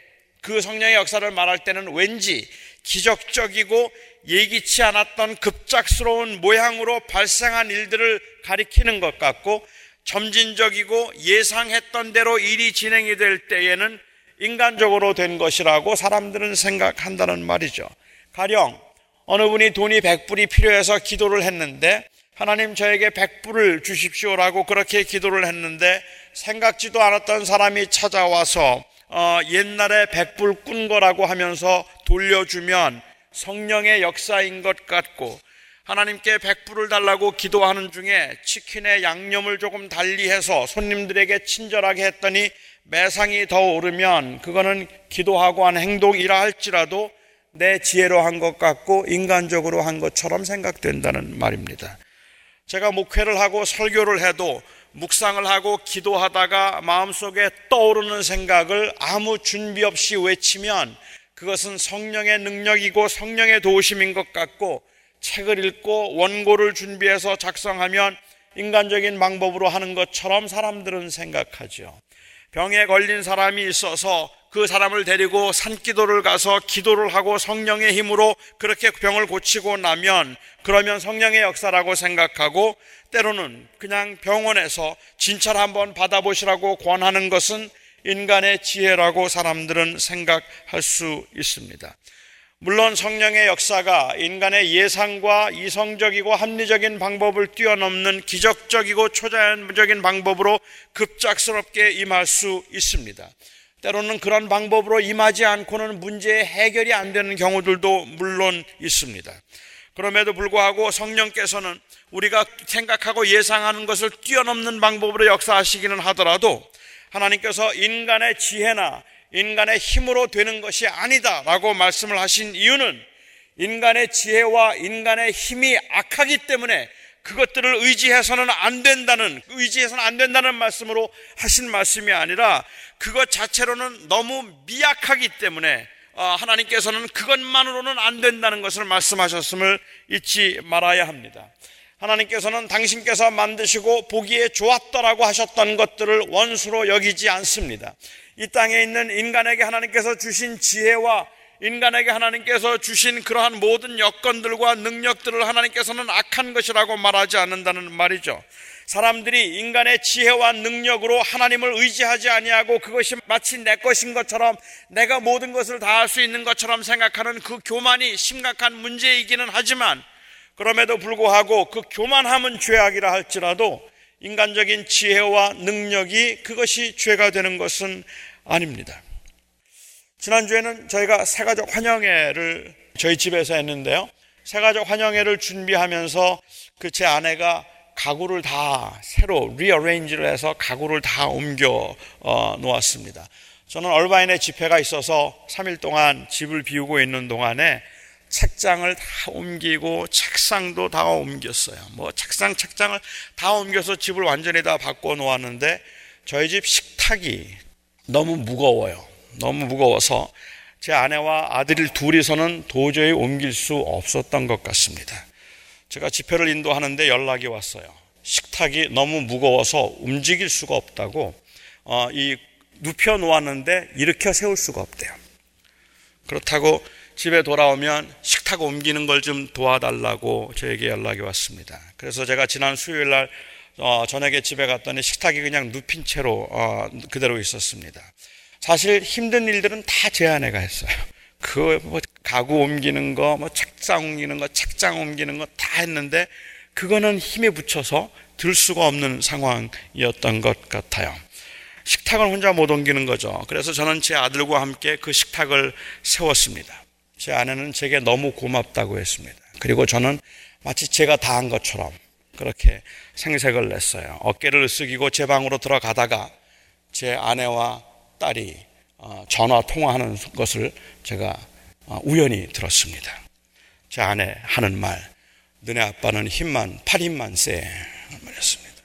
그 성령의 역사를 말할 때는 왠지 기적적이고 예기치 않았던 급작스러운 모양으로 발생한 일들을 가리키는 것 같고 점진적이고 예상했던 대로 일이 진행이 될 때에는 인간적으로 된 것이라고 사람들은 생각한다는 말이죠. 가령 어느 분이 돈이 100불이 필요해서 기도를 했는데 하나님 저에게 100불을 주십시오라고 그렇게 기도를 했는데 생각지도 않았던 사람이 찾아와서 어, 옛날에 100불 꾼 거라고 하면서 돌려주면 성령의 역사인 것 같고 하나님께 100불을 달라고 기도하는 중에 치킨에 양념을 조금 달리해서 손님들에게 친절하게 했더니 매상이 더 오르면 그거는 기도하고 한 행동이라 할지라도 내 지혜로 한 것 같고 인간적으로 한 것처럼 생각된다는 말입니다. 제가 목회를 하고 설교를 해도 묵상을 하고 기도하다가 마음속에 떠오르는 생각을 아무 준비 없이 외치면 그것은 성령의 능력이고 성령의 도우심인 것 같고 책을 읽고 원고를 준비해서 작성하면 인간적인 방법으로 하는 것처럼 사람들은 생각하죠. 병에 걸린 사람이 있어서 그 사람을 데리고 산기도를 가서 기도를 하고 성령의 힘으로 그렇게 병을 고치고 나면 그러면 성령의 역사라고 생각하고 때로는 그냥 병원에서 진찰 한번 받아보시라고 권하는 것은 인간의 지혜라고 사람들은 생각할 수 있습니다. 물론 성령의 역사가 인간의 예상과 이성적이고 합리적인 방법을 뛰어넘는 기적적이고 초자연적인 방법으로 급작스럽게 임할 수 있습니다. 때로는 그런 방법으로 임하지 않고는 문제의 해결이 안 되는 경우들도 물론 있습니다. 그럼에도 불구하고 성령께서는 우리가 생각하고 예상하는 것을 뛰어넘는 방법으로 역사하시기는 하더라도 하나님께서 인간의 지혜나 인간의 힘으로 되는 것이 아니다 라고 말씀을 하신 이유는 인간의 지혜와 인간의 힘이 악하기 때문에 그것들을 의지해서는 안 된다는 의지해서는 안 된다는 말씀으로 하신 말씀이 아니라 그것 자체로는 너무 미약하기 때문에 어, 하나님께서는 그것만으로는 안 된다는 것을 말씀하셨음을 잊지 말아야 합니다. 하나님께서는 당신께서 만드시고 보기에 좋았더라고 하셨던 것들을 원수로 여기지 않습니다. 이 땅에 있는 인간에게 하나님께서 주신 지혜와 인간에게 하나님께서 주신 그러한 모든 여건들과 능력들을 하나님께서는 악한 것이라고 말하지 않는다는 말이죠. 사람들이 인간의 지혜와 능력으로 하나님을 의지하지 아니하고 그것이 마치 내 것인 것처럼 내가 모든 것을 다 할 수 있는 것처럼 생각하는 그 교만이 심각한 문제이기는 하지만 그럼에도 불구하고 그 교만함은 죄악이라 할지라도 인간적인 지혜와 능력이 그것이 죄가 되는 것은 아닙니다. 지난주에는 저희가 새가족 환영회를 저희 집에서 했는데요. 새가족 환영회를 준비하면서 그 제 아내가 가구를 다 새로 rearrange를 해서 가구를 다 옮겨 어, 놓았습니다. 저는 얼바인의 집회가 있어서 3일 동안 집을 비우고 있는 동안에 책장을 다 옮기고 책상도 다 옮겼어요. 뭐 책상, 책장을 다 옮겨서 집을 완전히 다 바꿔 놓았는데 저희 집 식탁이 너무 무거워요. 너무 무거워서 제 아내와 아들 둘이서는 도저히 옮길 수 없었던 것 같습니다. 제가 집회를 인도하는데 연락이 왔어요. 식탁이 너무 무거워서 움직일 수가 없다고 어, 이 눕혀 놓았는데 일으켜 세울 수가 없대요. 그렇다고 집에 돌아오면 식탁 옮기는 걸 좀 도와달라고 저에게 연락이 왔습니다. 그래서 제가 지난 수요일 날 어, 저녁에 집에 갔더니 식탁이 그냥 눕힌 채로 어, 그대로 있었습니다. 사실 힘든 일들은 다 제 아내가 했어요. 그 뭐 가구 옮기는 거, 뭐 책상 옮기는 거, 책장 옮기는 거 다 했는데 그거는 힘에 붙여서 들 수가 없는 상황이었던 것 같아요. 식탁을 혼자 못 옮기는 거죠. 그래서 저는 제 아들과 함께 그 식탁을 세웠습니다. 제 아내는 제게 너무 고맙다고 했습니다. 그리고 저는 마치 제가 다 한 것처럼 그렇게 생색을 냈어요. 어깨를 으쓱이고 제 방으로 들어가다가 제 아내와 딸이 어, 전화 통화하는 것을 제가 어, 우연히 들었습니다. 제 아내 하는 말, 너네 아빠는 힘만, 팔 힘만 세. 말했습니다.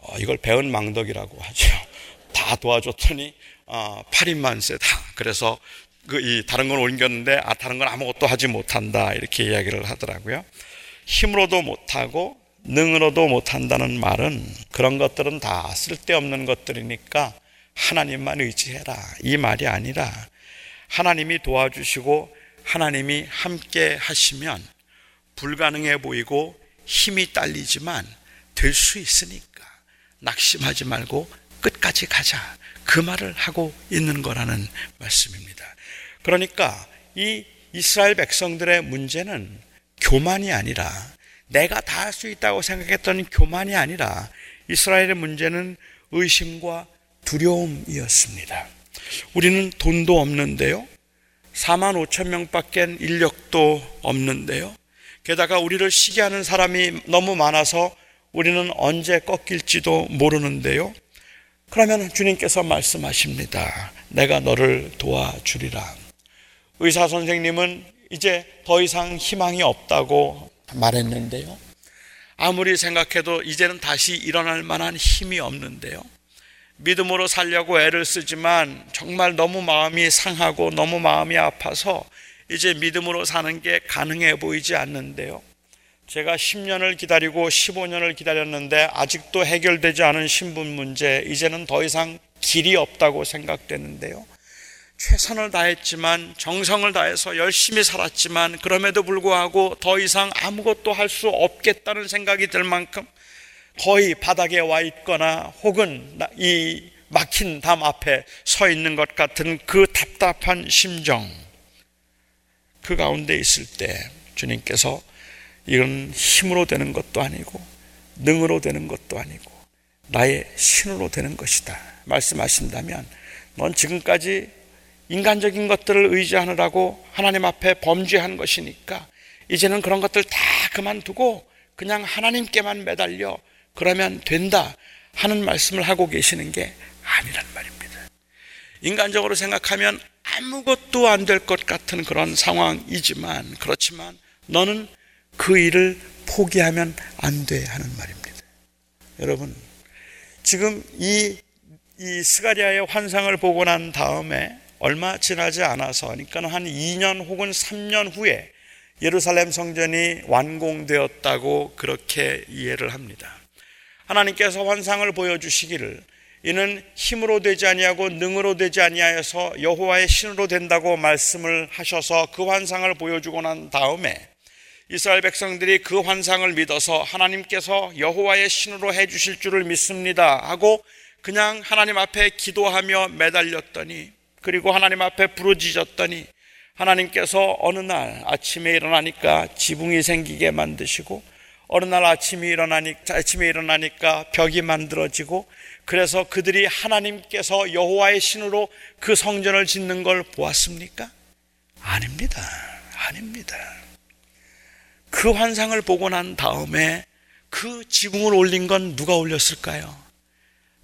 어, 이걸 배은 망덕이라고 하죠. 다 도와줬더니, 팔 힘만 세다. 그래서 그 이 다른 건 옮겼는데, 아, 다른 건 아무것도 하지 못한다. 이렇게 이야기를 하더라고요. 힘으로도 못하고, 능으로도 못한다는 말은 그런 것들은 다 쓸데없는 것들이니까 하나님만 의지해라. 이 말이 아니라 하나님이 도와주시고 하나님이 함께 하시면 불가능해 보이고 힘이 딸리지만 될 수 있으니까 낙심하지 말고 끝까지 가자. 그 말을 하고 있는 거라는 말씀입니다. 그러니까 이 이스라엘 백성들의 문제는 교만이 아니라 내가 다 할 수 있다고 생각했던 교만이 아니라 이스라엘의 문제는 의심과 두려움이었습니다. 우리는 돈도 없는데요. 4만 5천 명밖에 인력도 없는데요. 게다가 우리를 시기하는 사람이 너무 많아서 우리는 언제 꺾일지도 모르는데요. 그러면 주님께서 말씀하십니다. 내가 너를 도와주리라. 의사 선생님은 이제 더 이상 희망이 없다고 말했는데요. 아무리 생각해도 이제는 다시 일어날 만한 힘이 없는데요. 믿음으로 살려고 애를 쓰지만 정말 너무 마음이 상하고 너무 마음이 아파서 이제 믿음으로 사는 게 가능해 보이지 않는데요. 제가 10년을 기다리고 15년을 기다렸는데 아직도 해결되지 않은 신분 문제, 이제는 더 이상 길이 없다고 생각되는데요. 최선을 다했지만 정성을 다해서 열심히 살았지만 그럼에도 불구하고 더 이상 아무것도 할 수 없겠다는 생각이 들 만큼 거의 바닥에 와 있거나 혹은 이 막힌 담 앞에 서 있는 것 같은 그 답답한 심정 그 가운데 있을 때 주님께서 이건 힘으로 되는 것도 아니고 능으로 되는 것도 아니고 나의 신으로 되는 것이다 말씀하신다면 넌 지금까지 인간적인 것들을 의지하느라고 하나님 앞에 범죄한 것이니까 이제는 그런 것들 다 그만두고 그냥 하나님께만 매달려 그러면 된다 하는 말씀을 하고 계시는 게 아니란 말입니다. 인간적으로 생각하면 아무것도 안 될 것 같은 그런 상황이지만 그렇지만 너는 그 일을 포기하면 안 돼 하는 말입니다. 여러분, 지금 이, 이 스가리아의 환상을 보고 난 다음에 얼마 지나지 않아서 그러니까 한 2년 혹은 3년 후에 예루살렘 성전이 완공되었다고 그렇게 이해를 합니다. 하나님께서 환상을 보여주시기를 이는 힘으로 되지 아니하고 능으로 되지 아니하여서 여호와의 신으로 된다고 말씀을 하셔서 그 환상을 보여주고 난 다음에 이스라엘 백성들이 그 환상을 믿어서 하나님께서 여호와의 신으로 해 주실 줄을 믿습니다 하고 그냥 하나님 앞에 기도하며 매달렸더니 그리고 하나님 앞에 부르짖었더니 하나님께서 어느 날 아침에 일어나니까 지붕이 생기게 만드시고 어느 날 아침에 일어나니까 아침에 일어나니까 벽이 만들어지고 그래서 그들이 하나님께서 여호와의 신으로 그 성전을 짓는 걸 보았습니까? 아닙니다. 아닙니다. 그 환상을 보고 난 다음에 그 지붕을 올린 건 누가 올렸을까요?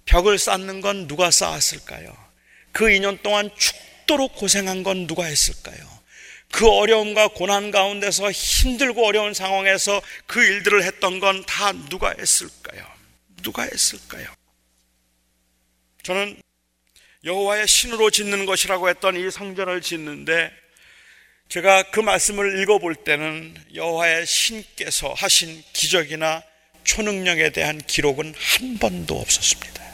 벽을 쌓는 건 누가 쌓았을까요? 그 2년 동안 죽도록 고생한 건 누가 했을까요? 그 어려움과 고난 가운데서 힘들고 어려운 상황에서 그 일들을 했던 건 다 누가 했을까요? 누가 했을까요? 저는 여호와의 신으로 짓는 것이라고 했던 이 성전을 짓는데 제가 그 말씀을 읽어볼 때는 여호와의 신께서 하신 기적이나 초능력에 대한 기록은 한 번도 없었습니다.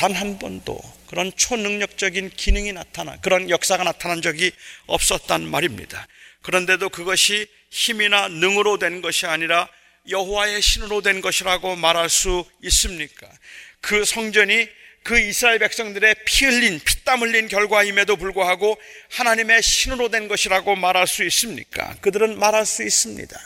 단 한 번도 그런 초능력적인 기능이 나타나 그런 역사가 나타난 적이 없었단 말입니다. 그런데도 그것이 힘이나 능으로 된 것이 아니라 여호와의 신으로 된 것이라고 말할 수 있습니까? 그 성전이 그 이스라엘 백성들의 피 흘린 피땀 흘린 결과임에도 불구하고 하나님의 신으로 된 것이라고 말할 수 있습니까? 그들은 말할 수 있습니다.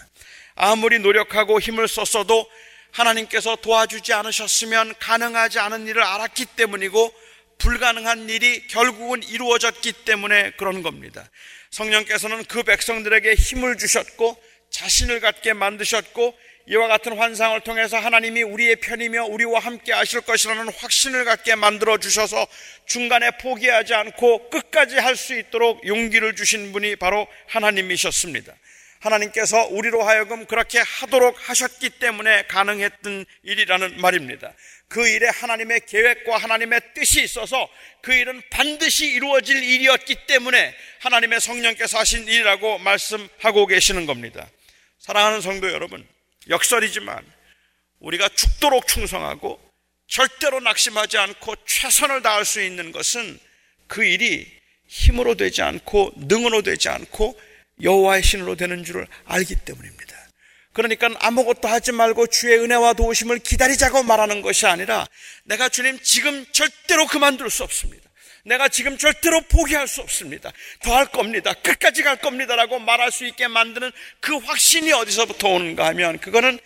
아무리 노력하고 힘을 썼어도 하나님께서 도와주지 않으셨으면 가능하지 않은 일을 알았기 때문이고 불가능한 일이 결국은 이루어졌기 때문에 그런 겁니다. 성령께서는 그 백성들에게 힘을 주셨고 자신을 갖게 만드셨고 이와 같은 환상을 통해서 하나님이 우리의 편이며 우리와 함께 하실 것이라는 확신을 갖게 만들어 주셔서 중간에 포기하지 않고 끝까지 할 수 있도록 용기를 주신 분이 바로 하나님이셨습니다. 하나님께서 우리로 하여금 그렇게 하도록 하셨기 때문에 가능했던 일이라는 말입니다. 그 일에 하나님의 계획과 하나님의 뜻이 있어서 그 일은 반드시 이루어질 일이었기 때문에 하나님의 성령께서 하신 일이라고 말씀하고 계시는 겁니다. 사랑하는 성도 여러분, 역설이지만 우리가 죽도록 충성하고 절대로 낙심하지 않고 최선을 다할 수 있는 것은 그 일이 힘으로 되지 않고 능으로 되지 않고 여호와의 신으로 되는 줄을 알기 때문입니다. 그러니까 아무것도 하지 말고 주의 은혜와 도우심을 기다리자고 말하는 것이 아니라 내가 주님 지금 절대로 그만둘 수 없습니다. 내가 지금 절대로 포기할 수 없습니다. 더 할 겁니다. 끝까지 갈 겁니다라고 말할 수 있게 만드는 그 확신이 어디서부터 오는가 하면 그거는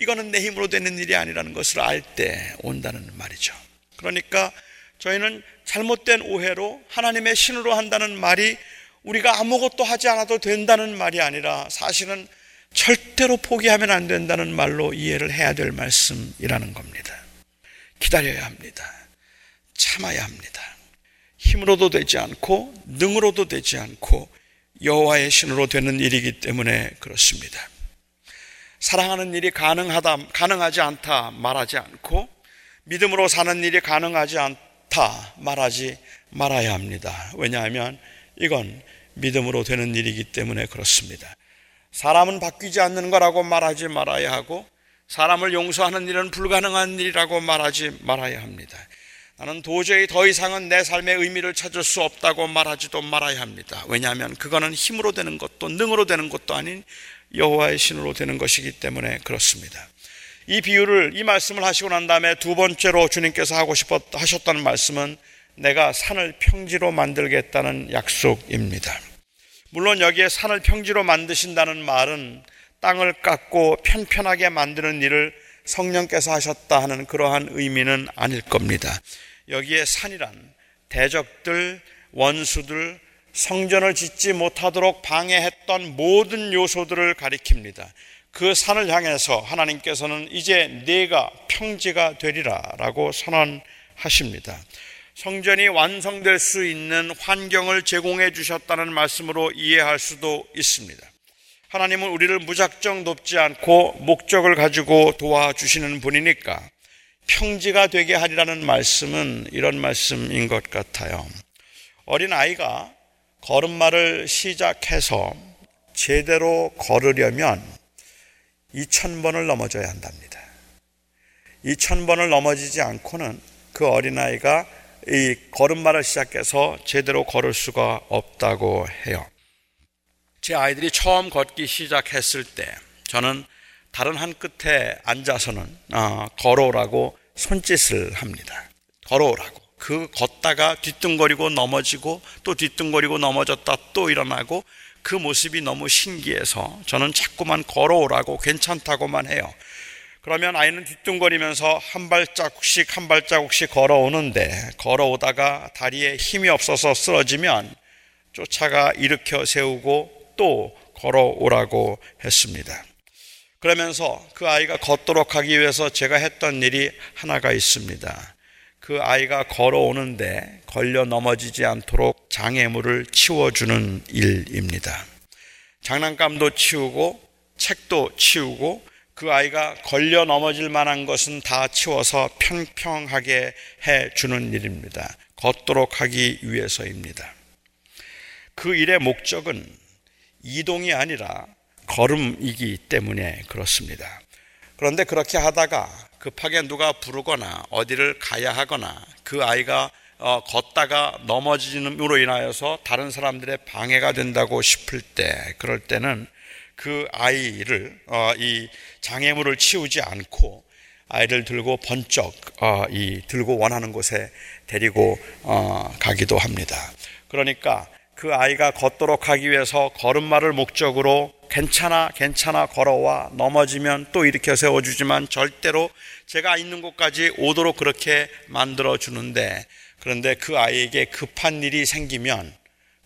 이거는 내 힘으로 되는 일이 아니라는 것을 알 때 온다는 말이죠. 그러니까 저희는 잘못된 오해로 하나님의 신으로 한다는 말이 우리가 아무것도 하지 않아도 된다는 말이 아니라 사실은 절대로 포기하면 안 된다는 말로 이해를 해야 될 말씀이라는 겁니다. 기다려야 합니다. 참아야 합니다. 힘으로도 되지 않고 능으로도 되지 않고 여호와의 신으로 되는 일이기 때문에 그렇습니다. 사랑하는 일이 가능하다, 가능하지 않다 말하지 않고 믿음으로 사는 일이 가능하지 않다 말하지 말아야 합니다. 왜냐하면 이건 믿음으로 되는 일이기 때문에 그렇습니다. 사람은 바뀌지 않는 거라고 말하지 말아야 하고 사람을 용서하는 일은 불가능한 일이라고 말하지 말아야 합니다. 나는 도저히 더 이상은 내 삶의 의미를 찾을 수 없다고 말하지도 말아야 합니다. 왜냐하면 그거는 힘으로 되는 것도 능으로 되는 것도 아닌 여호와의 신으로 되는 것이기 때문에 그렇습니다. 이 비유를 이 말씀을 하시고 난 다음에 두 번째로 주님께서 하고 싶었 하셨다는 말씀은 내가 산을 평지로 만들겠다는 약속입니다. 물론 여기에 산을 평지로 만드신다는 말은 땅을 깎고 편편하게 만드는 일을 성령께서 하셨다 하는 그러한 의미는 아닐 겁니다. 여기에 산이란 대적들, 원수들, 성전을 짓지 못하도록 방해했던 모든 요소들을 가리킵니다. 그 산을 향해서 하나님께서는 이제 내가 평지가 되리라 라고 선언하십니다. 성전이 완성될 수 있는 환경을 제공해 주셨다는 말씀으로 이해할 수도 있습니다. 하나님은 우리를 무작정 돕지 않고 목적을 가지고 도와주시는 분이니까 평지가 되게 하리라는 말씀은 이런 말씀인 것 같아요. 어린 아이가 걸음마를 시작해서 제대로 걸으려면 2,000번을 넘어져야 한답니다. 2,000번을 넘어지지 않고는 그 어린아이가 이 걸음마를 시작해서 제대로 걸을 수가 없다고 해요. 제 아이들이 처음 걷기 시작했을 때 저는 다른 한 끝에 앉아서는 어, 걸어오라고 손짓을 합니다. 걸어오라고. 그 걷다가 뒤뚱거리고 넘어지고 또 뒤뚱거리고 넘어졌다 또 일어나고 그 모습이 너무 신기해서 저는 자꾸만 걸어오라고 괜찮다고만 해요. 그러면 아이는 뒤뚱거리면서 한 발자국씩 한 발자국씩 걸어오는데 걸어오다가 다리에 힘이 없어서 쓰러지면 쫓아가 일으켜 세우고 또 걸어오라고 했습니다. 그러면서 그 아이가 걷도록 하기 위해서 제가 했던 일이 하나가 있습니다. 그 아이가 걸어오는데 걸려 넘어지지 않도록 장애물을 치워주는 일입니다. 장난감도 치우고 책도 치우고 그 아이가 걸려 넘어질 만한 것은 다 치워서 평평하게 해 주는 일입니다. 걷도록 하기 위해서입니다. 그 일의 목적은 이동이 아니라 걸음이기 때문에 그렇습니다. 그런데 그렇게 하다가 급하게 누가 부르거나 어디를 가야 하거나 그 아이가 어, 걷다가 넘어짐으로 인하여서 다른 사람들의 방해가 된다고 싶을 때 그럴 때는 그 아이를 어, 이 장애물을 치우지 않고 아이를 들고 번쩍 어, 이 들고 원하는 곳에 데리고 어, 가기도 합니다. 그러니까 그 아이가 걷도록 하기 위해서 걸음마를 목적으로 괜찮아, 괜찮아 걸어와 넘어지면 또 일으켜 세워주지만 절대로 제가 있는 곳까지 오도록 그렇게 만들어 주는데 그런데 그 아이에게 급한 일이 생기면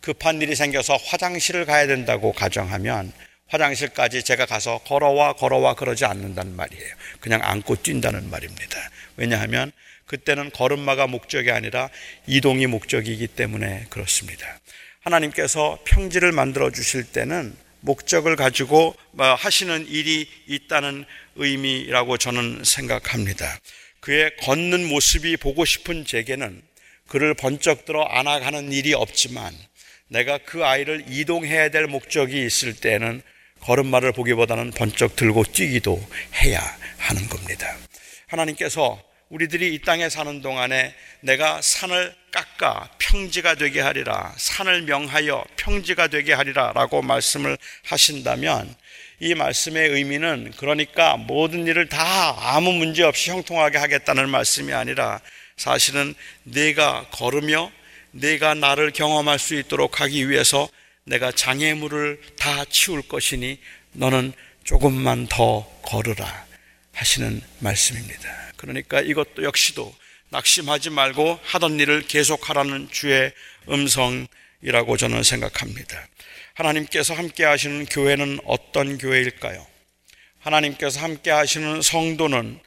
급한 일이 생겨서 화장실을 가야 된다고 가정하면 화장실까지 제가 가서 걸어와 걸어와 그러지 않는다는 말이에요. 그냥 안고 뛴다는 말입니다. 왜냐하면 그때는 걸음마가 목적이 아니라 이동이 목적이기 때문에 그렇습니다. 하나님께서 평지를 만들어 주실 때는 목적을 가지고 뭐 하시는 일이 있다는 의미라고 저는 생각합니다. 그의 걷는 모습이 보고 싶은 제게는 그를 번쩍 들어 안아가는 일이 없지만 내가 그 아이를 이동해야 될 목적이 있을 때는 걸음마를 보기보다는 번쩍 들고 뛰기도 해야 하는 겁니다. 하나님께서 우리들이 이 땅에 사는 동안에 내가 산을 깎아 평지가 되게 하리라, 산을 명하여 평지가 되게 하리라 라고 말씀을 하신다면 이 말씀의 의미는 그러니까 모든 일을 다 아무 문제 없이 형통하게 하겠다는 말씀이 아니라 사실은 내가 걸으며 내가 나를 경험할 수 있도록 하기 위해서 내가 장애물을 다 치울 것이니 너는 조금만 더 걸으라 하시는 말씀입니다. 그러니까 이것도 역시도 낙심하지 말고 하던 일을 계속하라는 주의 음성이라고 저는 생각합니다. 하나님께서 함께 하시는 교회는 어떤 교회일까요? 하나님께서 함께 하시는 성도는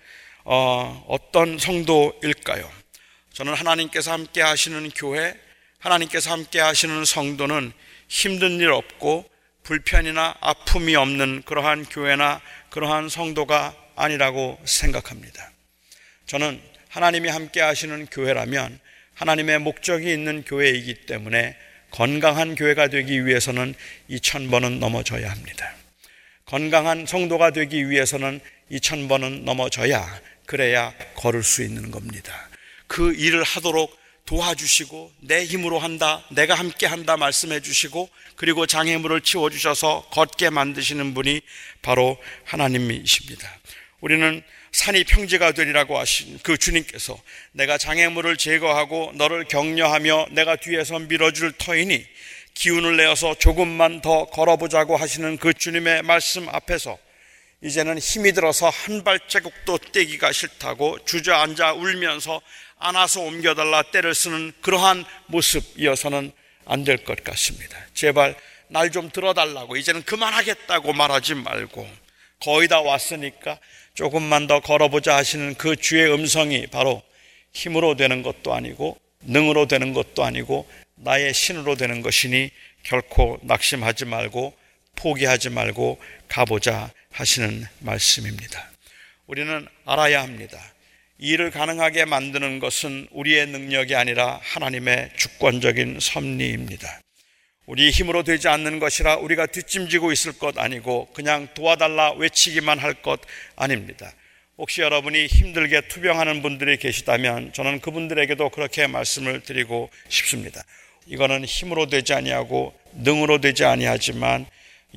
어, 어떤 성도일까요? 저는 하나님께서 함께 하시는 교회, 하나님께서 함께 하시는 성도는 힘든 일 없고 불편이나 아픔이 없는 그러한 교회나 그러한 성도가 아니라고 생각합니다. 저는 하나님이 함께 하시는 교회라면 하나님의 목적이 있는 교회이기 때문에 건강한 교회가 되기 위해서는 2천번은 넘어져야 합니다. 건강한 성도가 되기 위해서는 2천번은 넘어져야 그래야 걸을 수 있는 겁니다. 그 일을 하도록 도와주시고 내 힘으로 한다, 내가 함께 한다 말씀해 주시고 그리고 장애물을 치워 주셔서 걷게 만드시는 분이 바로 하나님이십니다. 우리는 산이 평지가 되리라고 하신 그 주님께서 내가 장애물을 제거하고 너를 격려하며 내가 뒤에서 밀어줄 터이니 기운을 내어서 조금만 더 걸어보자고 하시는 그 주님의 말씀 앞에서 이제는 힘이 들어서 한 발자국도 떼기가 싫다고 주저앉아 울면서 안아서 옮겨달라 때를 쓰는 그러한 모습이어서는 안 될 것 같습니다. 제발 날 좀 들어달라고 이제는 그만하겠다고 말하지 말고 거의 다 왔으니까 조금만 더 걸어보자 하시는 그 주의 음성이 바로 힘으로 되는 것도 아니고 능으로 되는 것도 아니고 나의 신으로 되는 것이니 결코 낙심하지 말고 포기하지 말고 가보자 하시는 말씀입니다. 우리는 알아야 합니다. 일을 가능하게 만드는 것은 우리의 능력이 아니라 하나님의 주권적인 섭리입니다. 우리 힘으로 되지 않는 것이라 우리가 뒷짐지고 있을 것 아니고 그냥 도와달라 외치기만 할 것 아닙니다. 혹시 여러분이 힘들게 투병하는 분들이 계시다면 저는 그분들에게도 그렇게 말씀을 드리고 싶습니다. 이거는 힘으로 되지 아니하고 능으로 되지 아니하지만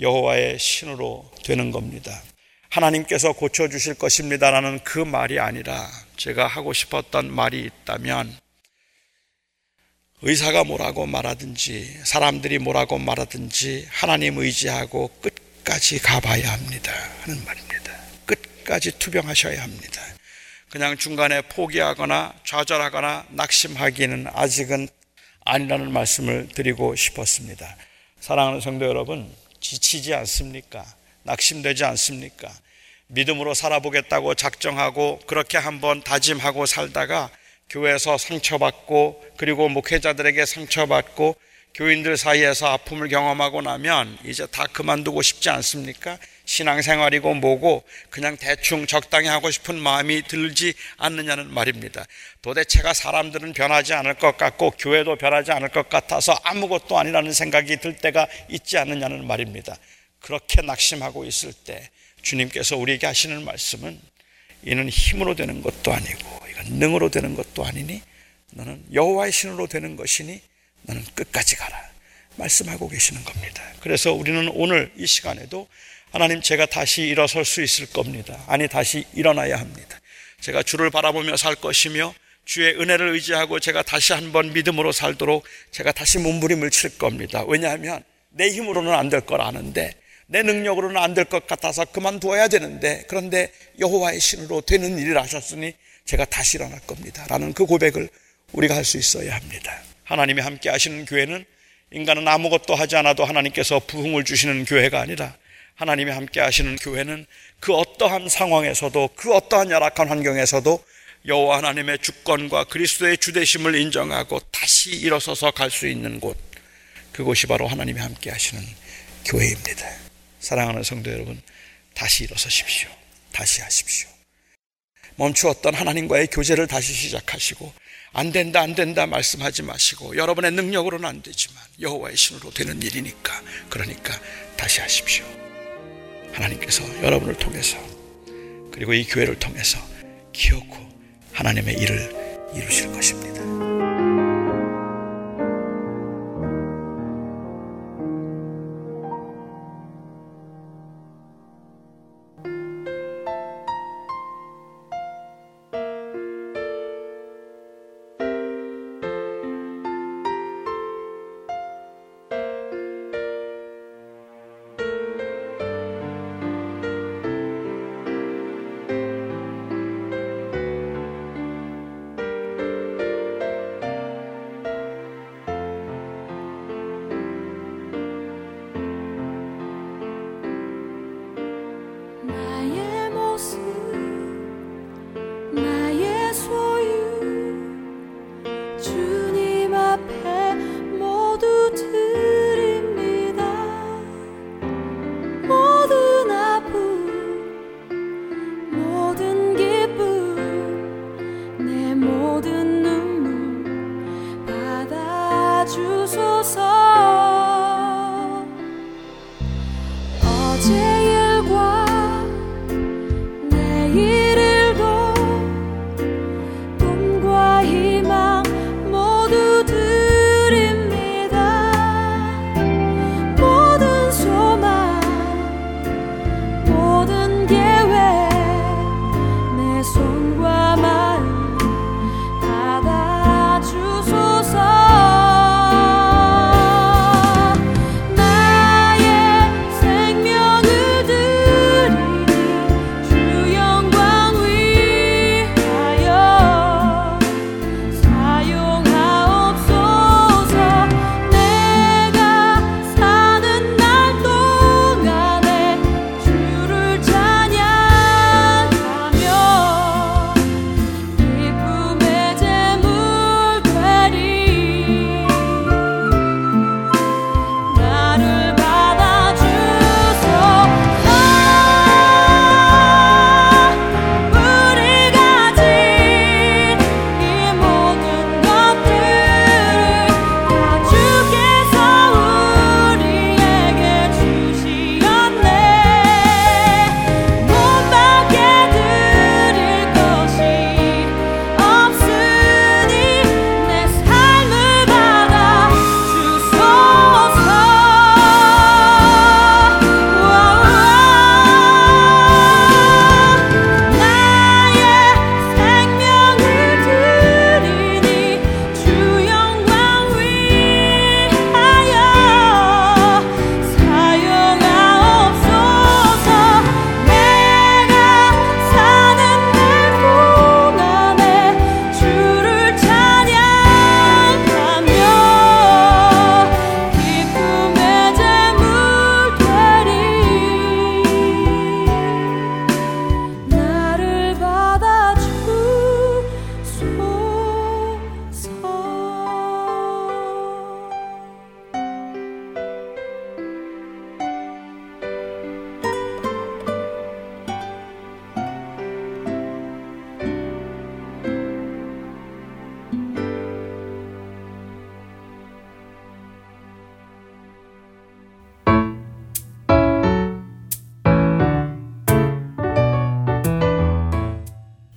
여호와의 신으로 되는 겁니다. 하나님께서 고쳐 주실 것입니다라는 그 말이 아니라 제가 하고 싶었던 말이 있다면 의사가 뭐라고 말하든지 사람들이 뭐라고 말하든지 하나님 의지하고 끝까지 가봐야 합니다. 하는 말입니다. 끝까지 투병하셔야 합니다. 그냥 중간에 포기하거나 좌절하거나 낙심하기는 아직은 아니라는 말씀을 드리고 싶었습니다. 사랑하는 성도 여러분, 지치지 않습니까? 낙심되지 않습니까? 믿음으로 살아보겠다고 작정하고 그렇게 한번 다짐하고 살다가 교회에서 상처받고 그리고 목회자들에게 상처받고 교인들 사이에서 아픔을 경험하고 나면 이제 다 그만두고 싶지 않습니까? 신앙생활이고 뭐고 그냥 대충 적당히 하고 싶은 마음이 들지 않느냐는 말입니다. 도대체가 사람들은 변하지 않을 것 같고 교회도 변하지 않을 것 같아서 아무것도 아니라는 생각이 들 때가 있지 않느냐는 말입니다. 그렇게 낙심하고 있을 때 주님께서 우리에게 하시는 말씀은 이는 힘으로 되는 것도 아니고 능으로 되는 것도 아니니 너는 여호와의 신으로 되는 것이니 너는 끝까지 가라. 말씀하고 계시는 겁니다. 그래서 우리는 오늘 이 시간에도 하나님 제가 다시 일어설 수 있을 겁니다. 아니 다시 일어나야 합니다. 제가 주를 바라보며 살 것이며 주의 은혜를 의지하고 제가 다시 한번 믿음으로 살도록 제가 다시 몸부림을 칠 겁니다. 왜냐하면 내 힘으로는 안 될 걸 아는데 내 능력으로는 안 될 것 같아서 그만두어야 되는데 그런데 여호와의 신으로 되는 일을 하셨으니 제가 다시 일어날 겁니다. 라는 그 고백을 우리가 할 수 있어야 합니다. 하나님이 함께 하시는 교회는 인간은 아무것도 하지 않아도 하나님께서 부흥을 주시는 교회가 아니라 하나님이 함께 하시는 교회는 그 어떠한 상황에서도 그 어떠한 열악한 환경에서도 여호와 하나님의 주권과 그리스도의 주대심을 인정하고 다시 일어서서 갈 수 있는 곳 그곳이 바로 하나님이 함께 하시는 교회입니다. 사랑하는 성도 여러분 다시 일어서십시오. 다시 하십시오. 멈추었던 하나님과의 교제를 다시 시작하시고 안 된다 안 된다 말씀하지 마시고 여러분의 능력으로는 안 되지만 여호와의 신으로 되는 일이니까 그러니까 다시 하십시오. 하나님께서 여러분을 통해서 그리고 이 교회를 통해서 기어코 하나님의 일을 이루실 것입니다.